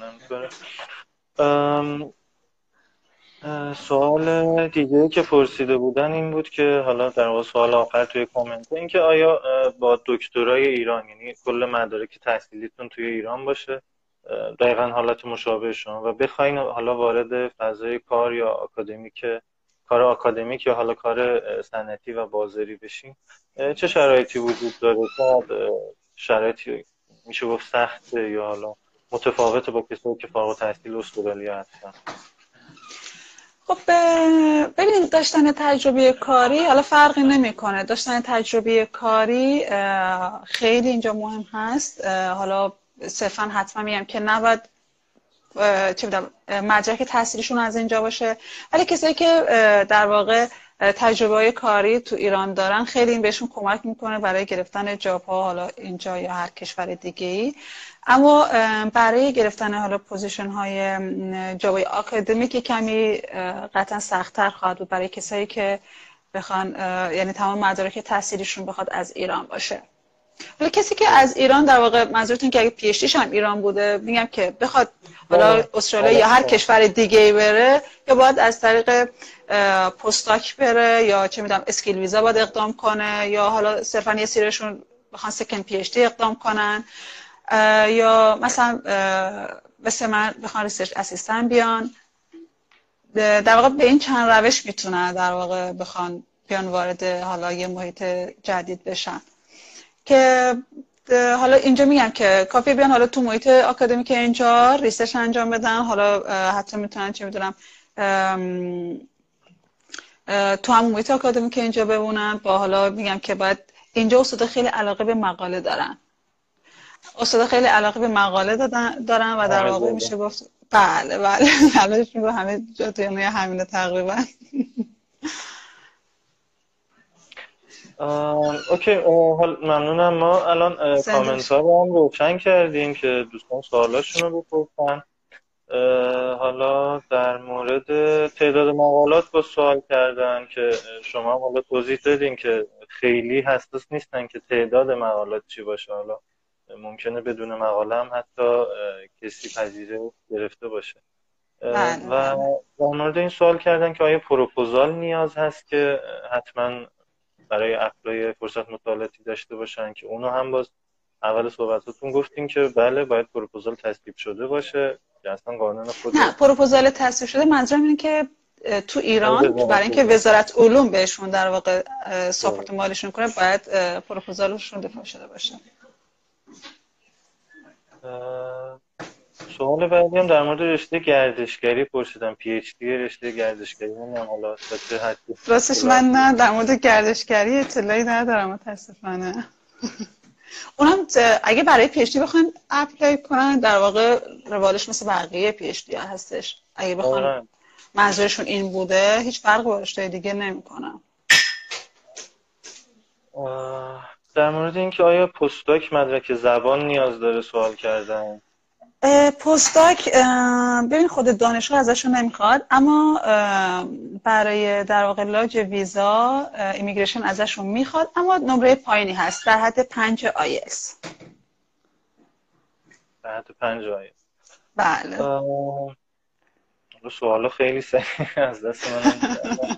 سوال دیگه که پرسیده بودن این بود که حالا در واقع سوال آخر توی کامنت این که آیا با دکترای ایران یعنی کل مدارک تحصیلیتون توی ایران باشه؟ دقیقا حالت مشابه شما و بخواین حالا وارد فضای کار یا آکادمیک کار آکادمیک یا حالا کار سنتی و بازاری بشین چه شرایطی وجود داره؟ شرایطی میشه گفت سخت یا حالا متفاوت با کسایی که فارغ تحصیل استرالیا هستن؟ خب ببینید داشتن تجربه کاری حالا فرقی نمی‌کنه. داشتن تجربه کاری خیلی اینجا مهم هست. حالا صرفا حتما میگم که نباید چه مدرک تحصیلیشون از اینجا باشه. ولی کسایی که در واقع تجربه های کاری تو ایران دارن خیلی این بهشون کمک می‌کنه برای گرفتن job ها حالا اینجا یا هر کشور دیگه ای اما برای گرفتن حالا position های job ای آکادمیک کمی قطعا سختتر خواهد بود برای کسایی که بخوان یعنی تمام مدارک تحصیلیشون بخواد از ایران باشه ولی کسی که از ایران در واقع منظورتون که اگه PhD ش هم ایران بوده میگم که بخواد حالا آره. استرالیا یا هر آره. کشور دیگه بره یا باید از طریق postdoc بره یا چه می‌دونم skill visa باید اقدام کنه یا حالا صرفا یه سریشون بخوان second PhD اقدام کنن یا مثلا مثل من بخوان research assistant بیان. در واقع به این چند روش می‌تونن در واقع بخوان بیان وارد حالا یه محیط جدید بشن. که حالا اینجا میگم که کافی بیان حالا تو محیط آکادمیک اینجا research انجام بدن. حالا حتی می‌تونن چه می‌دونم تو همون محیط آکادمیک اینجا بمونن. با حالا میگم که باید اینجا استاد خیلی علاقه به مقاله دارن. استاد خیلی علاقه به مقاله دارن و در واقع میشه گفت بله بله بله همه جا توی همینه تقریبا. اوکی حال ممنونم. ما الان کامنت ها رو هم روشن کردیم که دوستان سوالاشون رو بپرسن حالا در مورد تعداد مقالات با سوال کردن که شما حالا توضیح دادین که خیلی حساس نیستن که تعداد مقالات چی باشه حالا. ممکنه بدون مقاله هم حتی کسی پذیره گرفته باشه. بله، و بله. در مورد این سوال کردن که آیا پروپوزال نیاز هست که حتما برای apply فرصت مطالعاتی داشته باشن؟ که اونو هم باز اول صحبتاتون گفتین که بله باید پروپوزال تصویب شده باشه. که اصلا قانون خود نه پروپوزال تصویب شده. منظورم اینه که تو ایران برای اینکه وزارت علوم بهشون در واقع support مالیشون کنه باید پروپوزالشون دفاع شده باشه. سوال بعدی هم در مورد رشته گردشگری پرسیدم. PhD رشته گردشگری من حالا راستش من نه در مورد گردشگری اطلاعی ندارم متاسفانه. اونم اگه برای PhD بخوان apply کنن در واقع روالش مثل بقیه PhD هستش. اگه بخوان آره. منظورشون این بوده هیچ فرق با رشته دیگه نمی‌کنم در مورد اینکه آیا postdoc مدرک زبان نیاز داره سوال کردن؟ پستاک ببین خود دانشگاه ازشون نمی‌خواد اما برای در واقع lodge ویزا immigration ازشون می‌خواد اما نمره پایینی هست در حد پنج آیس در حد پنج آیس بله. سوال خیلی سریع از دست من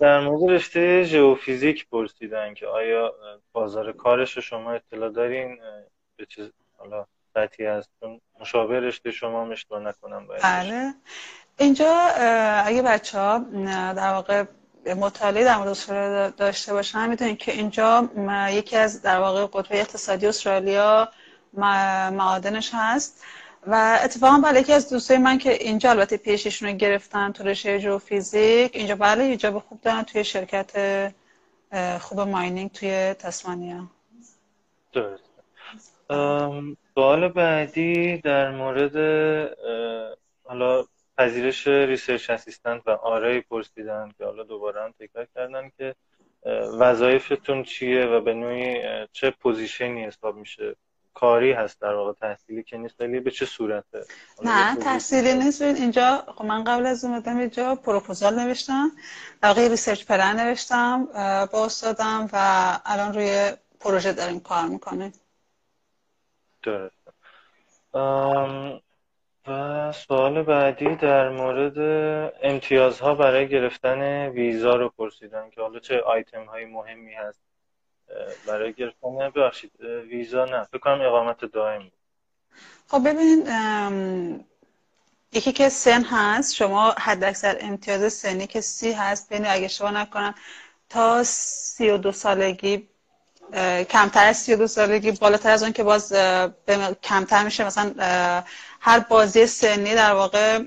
در مورد رشته ژئوفیزیک پرسیدن که آیا بازار کارش رو شما اطلاع دارین؟ به چیز حالا قطعی هست. مشابه رشته شما اشتباه نکنم باید بله. اینجا اگه بچه ها در واقع مطالعه در مورد استرالیا داشته باشن می‌دونین که اینجا یکی از در واقع قطبه اقتصادی استرالیا معادنش هست. و اتفاقا بله یکی از دوستای من که اینجا البته پیششون رو گرفتن تو رشته جوفیزیک اینجا بله ایجاب خوب دارن توی شرکت خوب mining توی تسمانیا. درست. سوال بعدی در مورد حالا پذیرش research assistant و RA پرسیدن که حالا دوباره هم تکرار کردن که وظایفتون چیه و به نوعی چه position ی حساب میشه؟ کاری هست در واقع تحصیلی که نیست ولی به چه صورته؟ نه تحصیلی نیست. اینجا خب من قبل از اومدم اینجا پروپوزال نوشتم. در واقع research plan نوشتم با استادم و الان روی پروژه داریم کار می‌کنیم. درست و سوال بعدی در مورد امتیازها برای گرفتن ویزا رو پرسیدن که حالا چه آیتم های مهمی هست؟ برای گرفتن ببخشید ویزا نه. فکر کنم اقامت دائم خب ببینید یکی که سن هست شما حد اکثر امتیاز سنی که سی هست بین اگه شما نکنم تا سی و دو سالگی کمتر از 32 سالگی بالاتر از اون که باز کمتر میشه. مثلا هر بازی سنی در واقع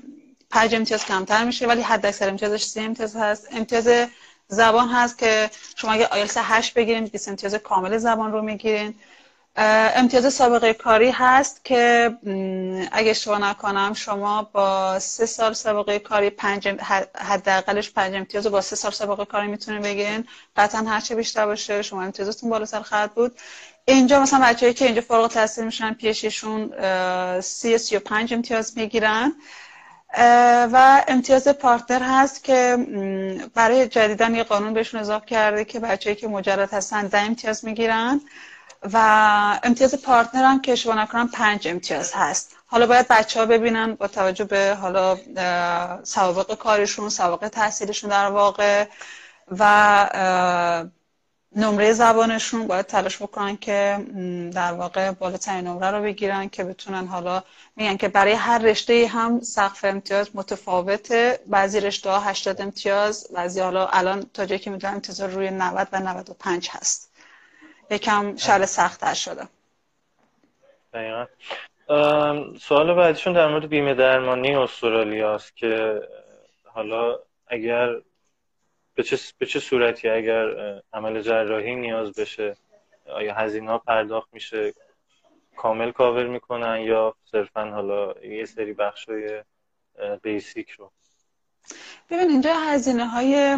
پنج امتیاز کمتر میشه ولی حد اکثر امتیازش سی امتیاز هست. امتیاز زبان هست که شما اگه آیلتس 8 بگیرین 20 امتیاز کامل زبان رو می‌گیرین. امتیاز سابقه کاری هست که اگه اشتباه نکنم شما با سه سال سابقه کاری پنج حداقلش پنج امتیاز با سه سال سابقه کاری می‌تونین بگیرین. قطعا هرچه بیشتر باشه شما امتیازتون بالاتر خواهد بود. اینجا مثلا بچه‌ای که اینجا فارغ التحصیل میشن پیششون سی سی و پنج امتیاز می‌گیرن. و امتیاز پارتنر هست که برای جدیدن یه قانون بهشون اضافه کرده که بچه‌ای که مجرد هستن ده امتیاز می‌گیرن و امتیاز پارتنر هم که اشتباه نکنم پنج امتیاز هست. حالا باید بچه ها ببینن با توجه به حالا سوابق کارشون سوابق تحصیلشون در واقع و نمره زبانشون باید تلاش بکنن که در واقع بالاترین نمره رو بگیرن که بتونن حالا میگن که برای هر رشته هم سقف امتیاز متفاوته. بعضی رشته ها 80 امتیاز بعضی حالا الان تا جایی که می‌دونم امتیاز روی 90 و 95 هست. یکم شال سختتر شده. دقیقا. سوال بعدیشون در مورد بیمه درمانی استرالیا است که حالا اگر به چه, به چه صورتی اگر عمل جراحی نیاز بشه آیا هزینه ها پرداخت میشه کامل کاور می‌کنن یا صرفا حالا یه سری بخش های بیسیک رو؟ ببین اینجا هزینه های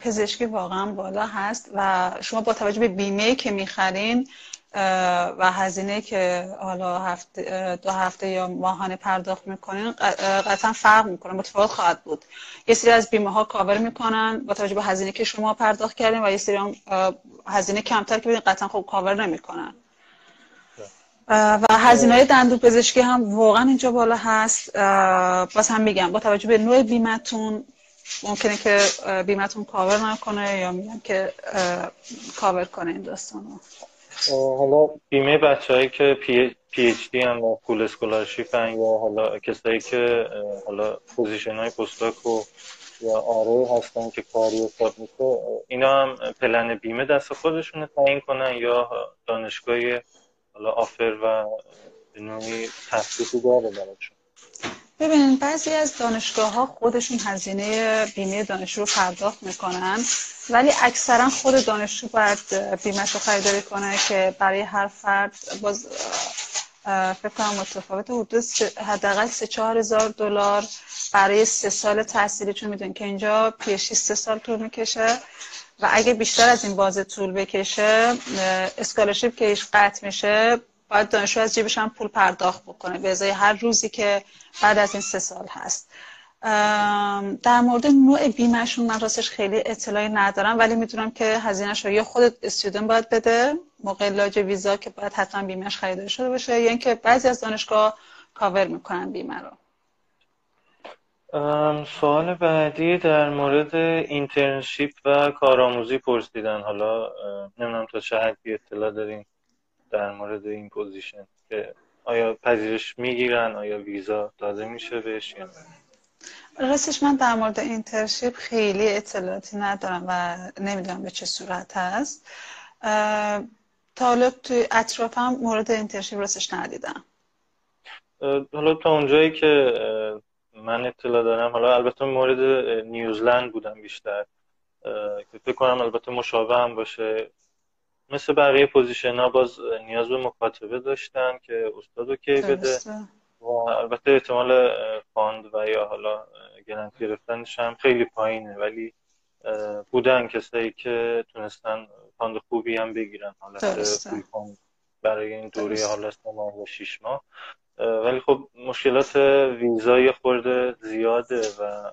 پزشکی واقعا بالا هست و شما با توجه به بیمه که می‌خرین و هزینه که حالا هفته دو هفته یا ماهانه پرداخت می‌کنین قطعا فرق می‌کنه متفاوت خواهد بود. یه سری از بیمه ها کاور می‌کنن با توجه به هزینه که شما پرداخت کردین و یه سری هم هزینه کمتر که ببین قطعا خب کاور نمی‌کنن. و هزینه های دندون پزشکی هم واقعا اینجا بالا هست. باز هم میگم با توجه به نوع بیمتون ممکنه که بیمتون کاور نکنه یا میگم که کاور کنه این داستان حالا بیمه بچههایی که P, PhD هم و پول scholarship یا حالا کسایی که حالا position های postdoc و یا RA هستن که کاری استاد میشه اینا هم پلن بیمه دست خودشون تعیین کنن یا دانشگاه حالا offer و نوعی تخصیصی داره براشون ببینید بعضی از دانشگاه ها خودشون هزینه بیمه دانشجو رو پرداخت می‌کنن ولی اکثرا خود دانشجو باید بیمهش رو خریداری کنه که برای هر فرد باز فکر کنم متفاوت حدود حداقل سه چهار هزار دلار برای سه سال تحصیلی چون می‌دونید که اینجا پیشی سه سال طول می‌کشه و اگه بیشتر از این بازه طول بکشه scholarship که ایش قطع میشه. باید دانشجو از جیبش هم پول پرداخت بکنه به ازای هر روزی که بعد از این سه سال هست. در مورد نوع بیمهشون من راستش خیلی اطلاعی ندارم ولی می‌دونم که هزینهش رو یا خود student باید بده موقع لاج ویزا که باید حتما بیمهش خریده شده باشه یا اینکه بعضی از دانشگاه کاور می‌کنن بیمه رو. سوال بعدی در مورد internship و کارآموزی پرسیدن. حالا نمی‌دونم تا چه حدی اطلاع داریم در مورد این position که آیا پذیرش می‌گیرن آیا ویزا داده میشه بهش یا راستش من در مورد internship خیلی اطلاعاتی ندارم و نمی‌دونم به چه صورت هست. تا حالا توی اطرافم مورد internship راستش ندیدم. حالا تا اونجایی که من اطلاع دارم حالا البته مورد نیوزلند بودم بیشتر. که فکر کنم البته مشابه هم باشه. مثل بقیه position ها باز نیاز به مکاتبه داشتن که استاد OK بده. و البته احتمال fund و یا حالا grant گرفتنش هم خیلی پایینه ولی بودن کسایی که تونستن fund خوبی هم بگیرن حالا برای این دوره حالا سه ماه و شیش ماه. ولی خب مشکلات ویزای خورده زیاده و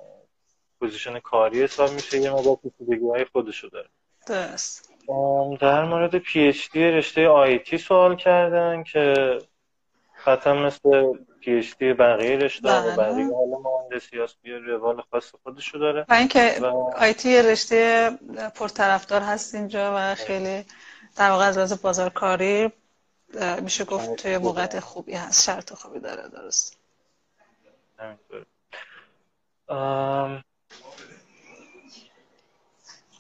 position کاری حساب میشه یه مقدار پیچیدگی های خودشو داره. درست. در مورد PhD رشته IT سوال کردن که قطعا مثل PhD بقیه رشته و بله. بقیه حالا مهندسی هست یه روال خاص خودشو داره. و اینکه و... IT رشته پرطرفدار هست اینجا و خیلی در واقع از لحاظ بازارکاری میشه گفت توی موقعیت خوبی هست شرط خوبی داره درست.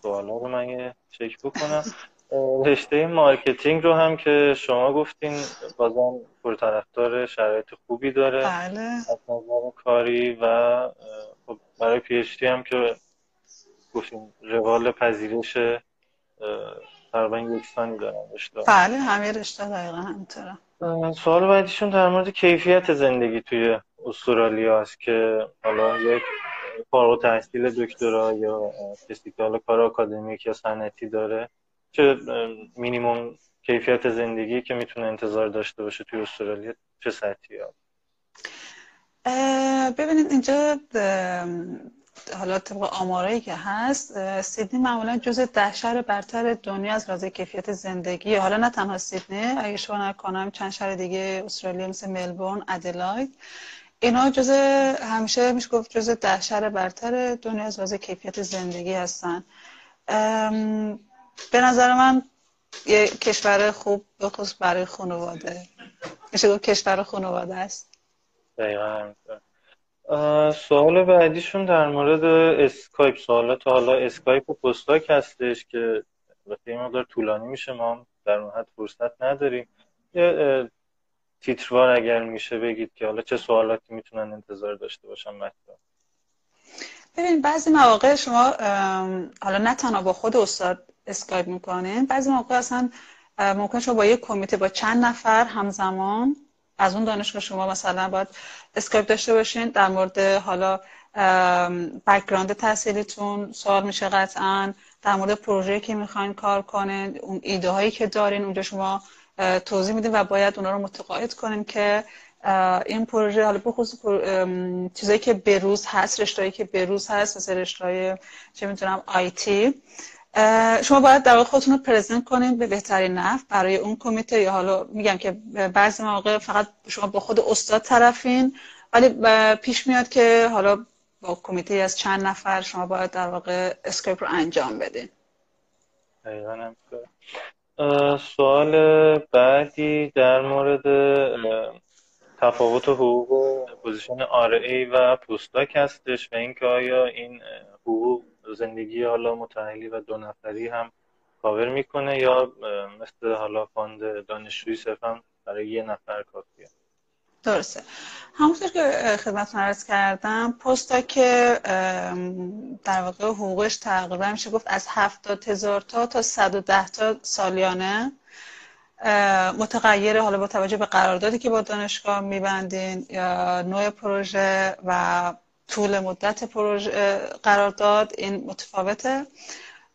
سوالا رو من یه چک بکنم. رشته marketing رو هم که شما گفتین بازم پرطرفدار شرایط خوبی داره. بله. از نظر کاری و خب برای پی هم که گفتیم روال پذیرش تقریبا یکسانی دارن رشته. بله همه رشته دقیقا همینطوره. سوال بعدیشون در مورد کیفیت زندگی توی استرالیا است که حالا یک فارغ تحصیل دکترا یا کسی که کار آکادمیک یا سنتی داره چه مینیموم کیفیت زندگی که می‌تونه انتظار داشته باشه توی استرالیا چه سطحی ببینید اینجا حالا طبق آمارایی که هست سیدنی معمولا جز ده شهر برتر دنیا از لحاظ کیفیت زندگی حالا نه تنها سیدنی اگه شما نکنم چند شهر دیگه استرالیا مثل ملبورن ادلاید اینا جز همیشه میشه گفت جز ده شهر برتر دنیا از لحاظ کیفیت زندگی هستن. به نظر من یه کشور خوب بخصوص برای خانواده. میشه گفت کشور خانواده است. دقیقا سوال بعدیشون در مورد اسکایپ. سوالات حالا اسکایپ و postdoc هستش که البته این مقدار طولانی میشه ما در اون حد فرصت نداریم. یه تیتروار اگر میشه بگید که حالا چه سوالاتی می‌تونن انتظار داشته باشن مطلب ببین بعضی مواقع شما حالا نه تنها با خود استاد اسکایپ می‌کنین بعضی مواقع اصلا ممکن شما با یک کمیته با چند نفر همزمان از اون دانشگاه شما مثلا باید اسکایپ داشته باشین در مورد حالا background تحصیلیتون سوال میشه قطعا در مورد پروژه که می‌خواین کار کنین اون ایده هایی که دارین اونجا شما توضیح میدیم و باید اونا رو متقاعد کنیم که این پروژه حالا بخصوص چیزایی که بروز هست رشتهایی که بروز هست مثل رشته چه می‌دونم IT شما باید در واقع خودتون رو present کنیم به بهترین نحو برای اون کمیته یا حالا میگم که بعضی مواقع فقط شما با خود استاد طرفین ولی پیش میاد که حالا با کمیته از چند نفر شما باید در واقع اسکریپ رو انجام بدین. سوال بعدی در مورد تفاوت حقوق و position RA و postdoc هستش و اینکه آیا این حقوق زندگی حالا متاهلی و دو نفری هم کاور می‌کنه یا مثل حالا fund دانشجویی صرفا برای یه نفر کافیه؟ درسته. همونطور که خدمتتون عرض کردم postdoc که در واقع حقوقش تقریبا میشه گفت از هفتاد هزار تا تا صد و ده تا سالیانه. متغیره حالا با توجه به قراردادی که با دانشگاه میبندین یا نوع پروژه و طول مدت پروژه قرارداد این متفاوته.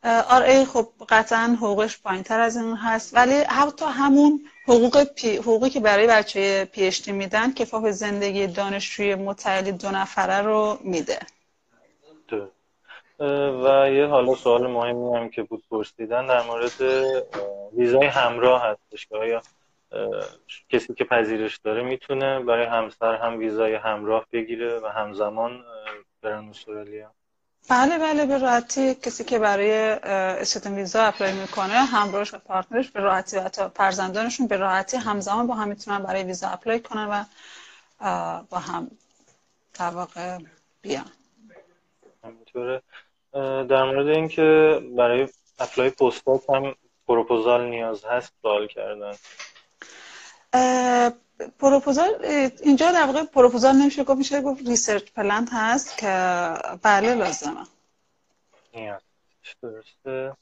RA خب قطعا حقوقش پایین تر از این هست. ولی حتی همون حقوق P... حقوقی که برای بچه PhD میدن کفاف زندگی دانشجوی متاهلی دو نفره رو میده. و یه حالا سوال مهمی هم که بود پرسیدن در مورد ویزای همراه هستش که آیا کسی که پذیرش داره می‌تونه برای همسر هم ویزای همراه بگیره و همزمان برن استرالیا؟ بله بله به راحتی کسی که برای student visa apply می‌کنه همراهش و partner ش به راحتی و حتی فرزندانشون به راحتی همزمان با هم می‌تونن برای ویزا apply کنن و با هم در واقع بیان. همینطوره. در مورد اینکه برای apply postdoc هم پروپوزال نیاز هست سوال کردن. پروپوزال اینجا در واقع پروپوزال نمیشه گفت میشه گفت research plan هست که بله لازمه. درسته.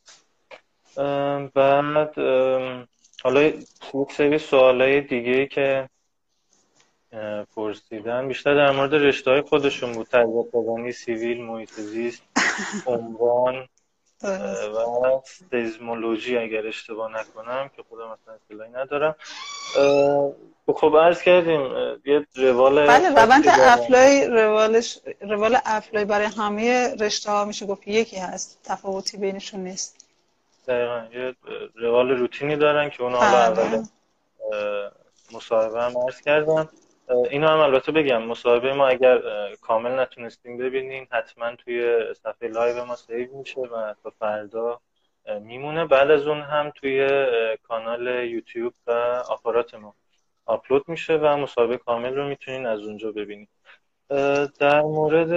بعد حالا یک سری سوالای دیگه که پرسیدن. بیشتر در مورد رشته های خودشون بود. تجربه civil محیط زیست عنوان. و seismology اگر اشتباه نکنم که خودم مثلا اطلاعی ندارم. خب عرض کردیم یه روال بله روند apply روالش روال apply برای همه رشته ها میشه گفت یکی هست تفاوتی بینشون نیست. دقیقا یه روال روتینی دارن که اون حالا اول مصاحبه هم عرض کردم اینو هم البته بگم. مصاحبه ما اگر کامل نتونستیم ببینین حتما توی صفحه live ما save میشه و تا فردا میمونه. بعد از اون هم توی کانال یوتیوب و آپارات ما آپلود میشه و مصاحبه کامل رو می‌تونین از اونجا ببینید در مورد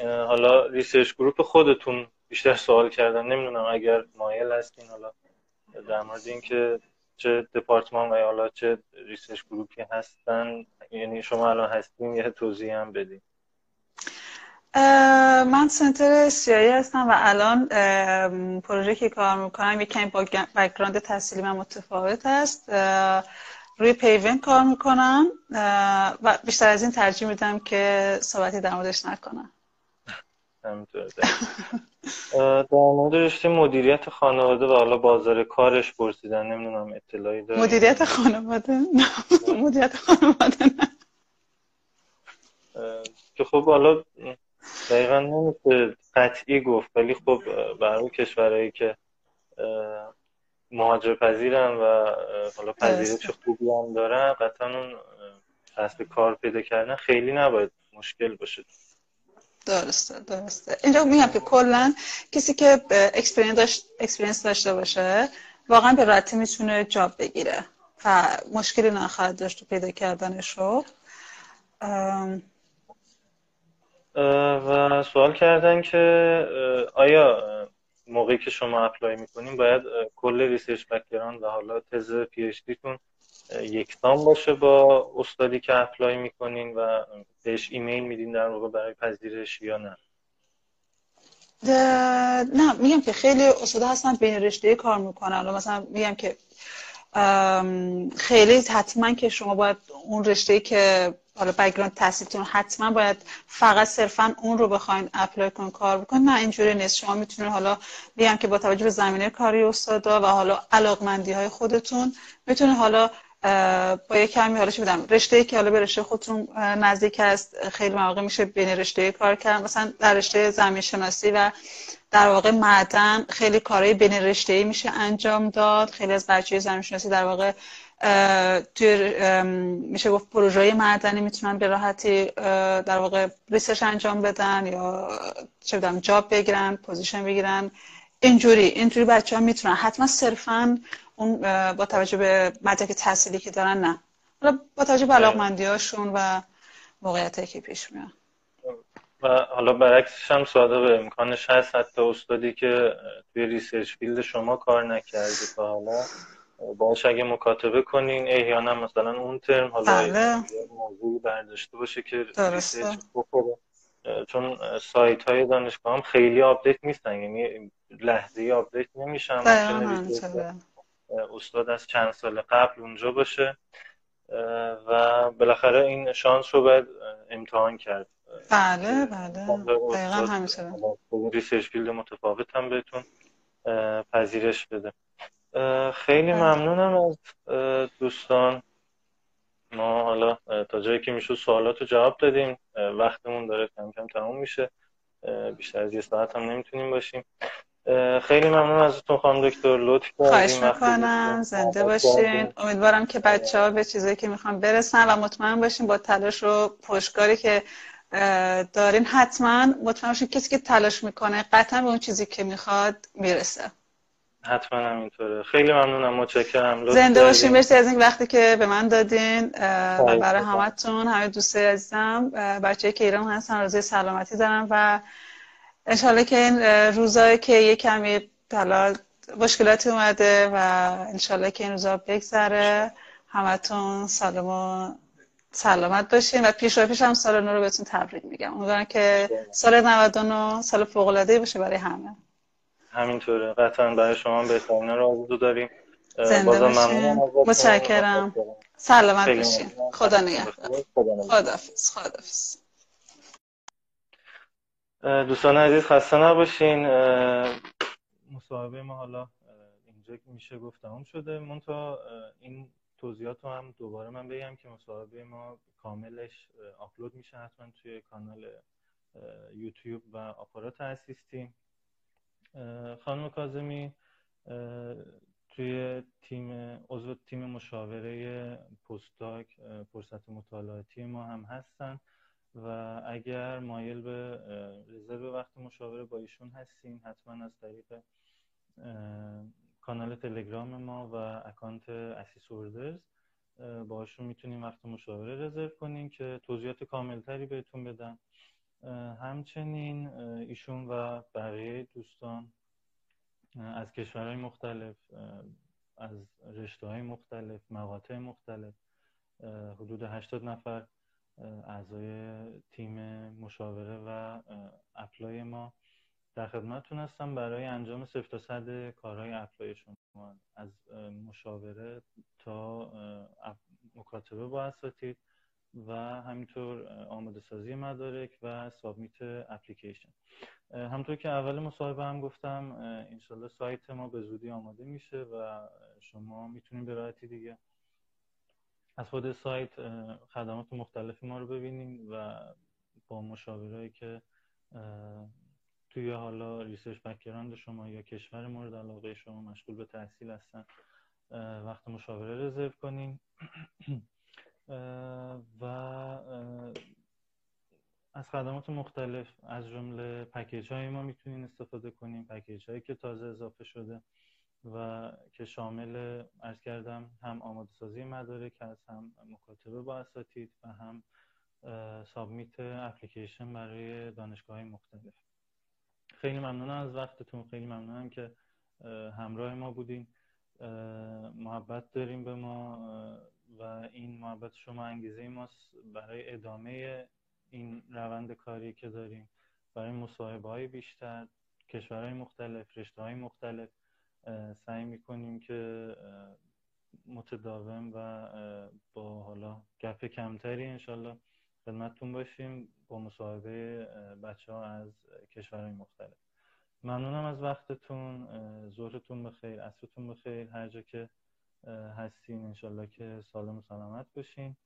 حالا research group خودتون بیشتر سوال کردن. نمی‌دونم اگر مایل هستین حالا در مورد اینکه چه دپارتمان و حالا چه research group ی هستن؟ یعنی شما الان هستین یه توضیح هم بدین. من سنتر سیایی هستم و الان پروژه که کار می‌کنم یک کمی با بکگراند تحصیلی من متفاوت است روی پیون کار می‌کنم. و بیشتر از این ترجیح میدم که صحبتی در موردش نکنم. در مورد رشته مدیریت خانواده و حالا بازار کارش پرسیدن نمی‌دونم اطلاعی داره مدیریت خانواده؟ نه مدیریت خانواده نه. که خب حالا دقیقا نمیشه قطعی گفت ولی خب برای کشورهایی که مهاجر پذیرن و حالا پذیرش خوبی هم دارن قطعا اون کار پیدا کردن خیلی نباید مشکل باشه. درسته درسته. اینجا میگم که کلا کسی که experience داشته باشه واقعا به راحتی می‌تونه job بگیره و مشکلی نخواهد داشت تو پیدا کردنش رو. و سوال کردن که آیا موقعی که شما apply می‌کنین باید کل research background و حالا تز PhD تون یکسان باشه با استادی که apply می‌کنین و بهش ایمیل میدین در واقع برای پذیرش یا نه؟ نه میگم که خیلی استاد هستن بین رشته کار می‌کنن مثلا میگم که خیلی حتما که شما باید اون رشته که حالا بگراند تحصیلتون حتما باید فقط صرفا اون رو بخواین اپلای کن کار بکن. نه اینجوری نیست. شما می‌تونید حالا بیام که با توجه به زمینه کاری استادا و حالا علاقمندی های خودتون می‌تونید حالا با یه کمی حالا چه بدم رشته که حالا به رشته خودتون نزدیک است خیلی مواقع میشه بین رشته کار کرد. مثلا در رشته زمین شناسی و در واقع معدن خیلی کارهای بین رشته میشه انجام داد. خیلی از بچه زمین شناسی در واقع توی میشه گفت پروژه معدنی می‌تونن به راحتی در واقع research انجام بدن یا چه میدونم job بگیرن position بگیرن. اینجوری اینجوری بچه ها می‌تونن. حتما صرفا اون با توجه به مدرک تحصیلی که دارن نه. حالا با توجه به علاقمندی هاشون و موقعیت که پیش میان و حالا برعکسش هم ساده به امکانش هست حتی استادی که توی research field شما کار نکردی تا حالا. باش اگه مکاتبه کنین احیانا مثلا اون ترم حالا بله. موضوعی برداشته باشه که research بخوره چون سایت های دانشگاه هم خیلی update نیستن یعنی لحظه update نمیشن استاد از چند سال قبل اونجا باشه و بالاخره این شانس رو باید امتحان کرد. بله بله. دقیقا همیشه research field متفاوت هم بهتون پذیرش بده. خیلی بله. ممنونم از دوستان. ما حالا تا جایی که میشه سوالات رو جواب دادیم وقتمون داره کم کم تموم میشه. بیشتر از یه ساعت هم نمی‌تونیم باشیم. خیلی ممنون ازتون خانم دکتر. لطف خواهش می‌کنم. زنده باشین. امیدوارم که بچه ها به چیزایی که می‌خوان برسن و مطمئن باشین با تلاش و پشتکاری که دارین حتما مطمئن باشین کسی که تلاش می‌کنه قطعا به اون چیزی که می‌خواد می‌رسه. حتما همینطوره خیلی ممنونم. متشکرم. زنده باشین. مرسی از این وقتی که به من دادین. و برای همتون همه دوسته عزیزم. بچه که ایران هستن روزی سلامتی دارم و انشالله که این روزایی که یه کمی حالا مشکلاتی اومده و انشالله که این روزا بگذره. همتون سالم و سلامت باشین و پیش و پیش هم سال نو رو بهتون تبریک میگم. امیدوارم که سال 99 سال فوق العاده باشه برای همه. همینطوره. قطعا برای شما بهترین رو آرزو داریم. زنده باشین. متشکرم. سلامت باشین. خدا نگهدار. خدافظ خدافظ دوستان عزیز خسته نباشین. مصاحبه ما حالا اینجا میشه گفت تمام شده. منتها این توضیحات رو هم دوباره من بگم که مصاحبه ما کاملش آپلود میشه حتما توی کانال یوتیوب و آپارات اسیستیم خانم کازمی توی تیم عضو تیم مشاوره پستاک فرصت مطالعاتی ما هم هستن. و اگر مایل به رزرو وقت مشاوره با ایشون هستیم حتما از طریق کانال تلگرام ما و اکانت اسیس اوردرز باشون می‌تونیم وقت مشاوره رزرو کنیم که توضیحات کاملتری بهتون بدن همچنین ایشون و بقیه دوستان از کشورهای مختلف از رشته های مختلف مقاطع مختلف حدود 80 نفر اعضای تیم مشاوره و اپلای ما در خدمتتون هستم. برای انجام صفر تا صد کارهای اپلای شما از مشاوره تا مکاتبه با اساتید و همینطور آماده سازی مدارک و submit application. همطور که اول مصاحبه هم گفتم انشالله سایت ما به زودی آماده میشه و شما می‌تونید به راحتی دیگه از خود سایت خدمات مختلف ما رو ببینیم و با مشاورایی که توی حالا research background شما یا کشور مورد علاقه شما مشغول به تحصیل هستن وقت مشاوره رزرو کنین. و از خدمات مختلف از جمله پکیج های ما می‌تونین استفاده کنیم پکیج هایی که تازه اضافه شده. و که شامل ارز کردم هم آماده سازی مدارک هست هم مکاتبه با اساتید و هم سابمیت اپلیکیشن برای دانشگاه های مختلف. خیلی ممنونم از وقتتون. خیلی ممنونم که همراه ما بودین. محبت داریم به ما و این محبت شما انگیزه ماست برای ادامه این روند کاری که داریم. برای مصاحبه های بیشتر کشورهای مختلف رشته های مختلف. سعی می‌کنیم که متداوم و با حالا گپ کمتری انشالله خدمتتون باشیم با مصاحبه بچه ها از کشورهای مختلف. ممنونم از وقتتون ظهرتون بخیر عصرتون بخیر هر جا که هستین انشالله که سالم و سلامت باشین.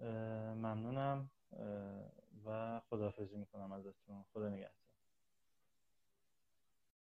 ممنونم و خداحافظی می‌کنم ازتون. خدا نگهدار.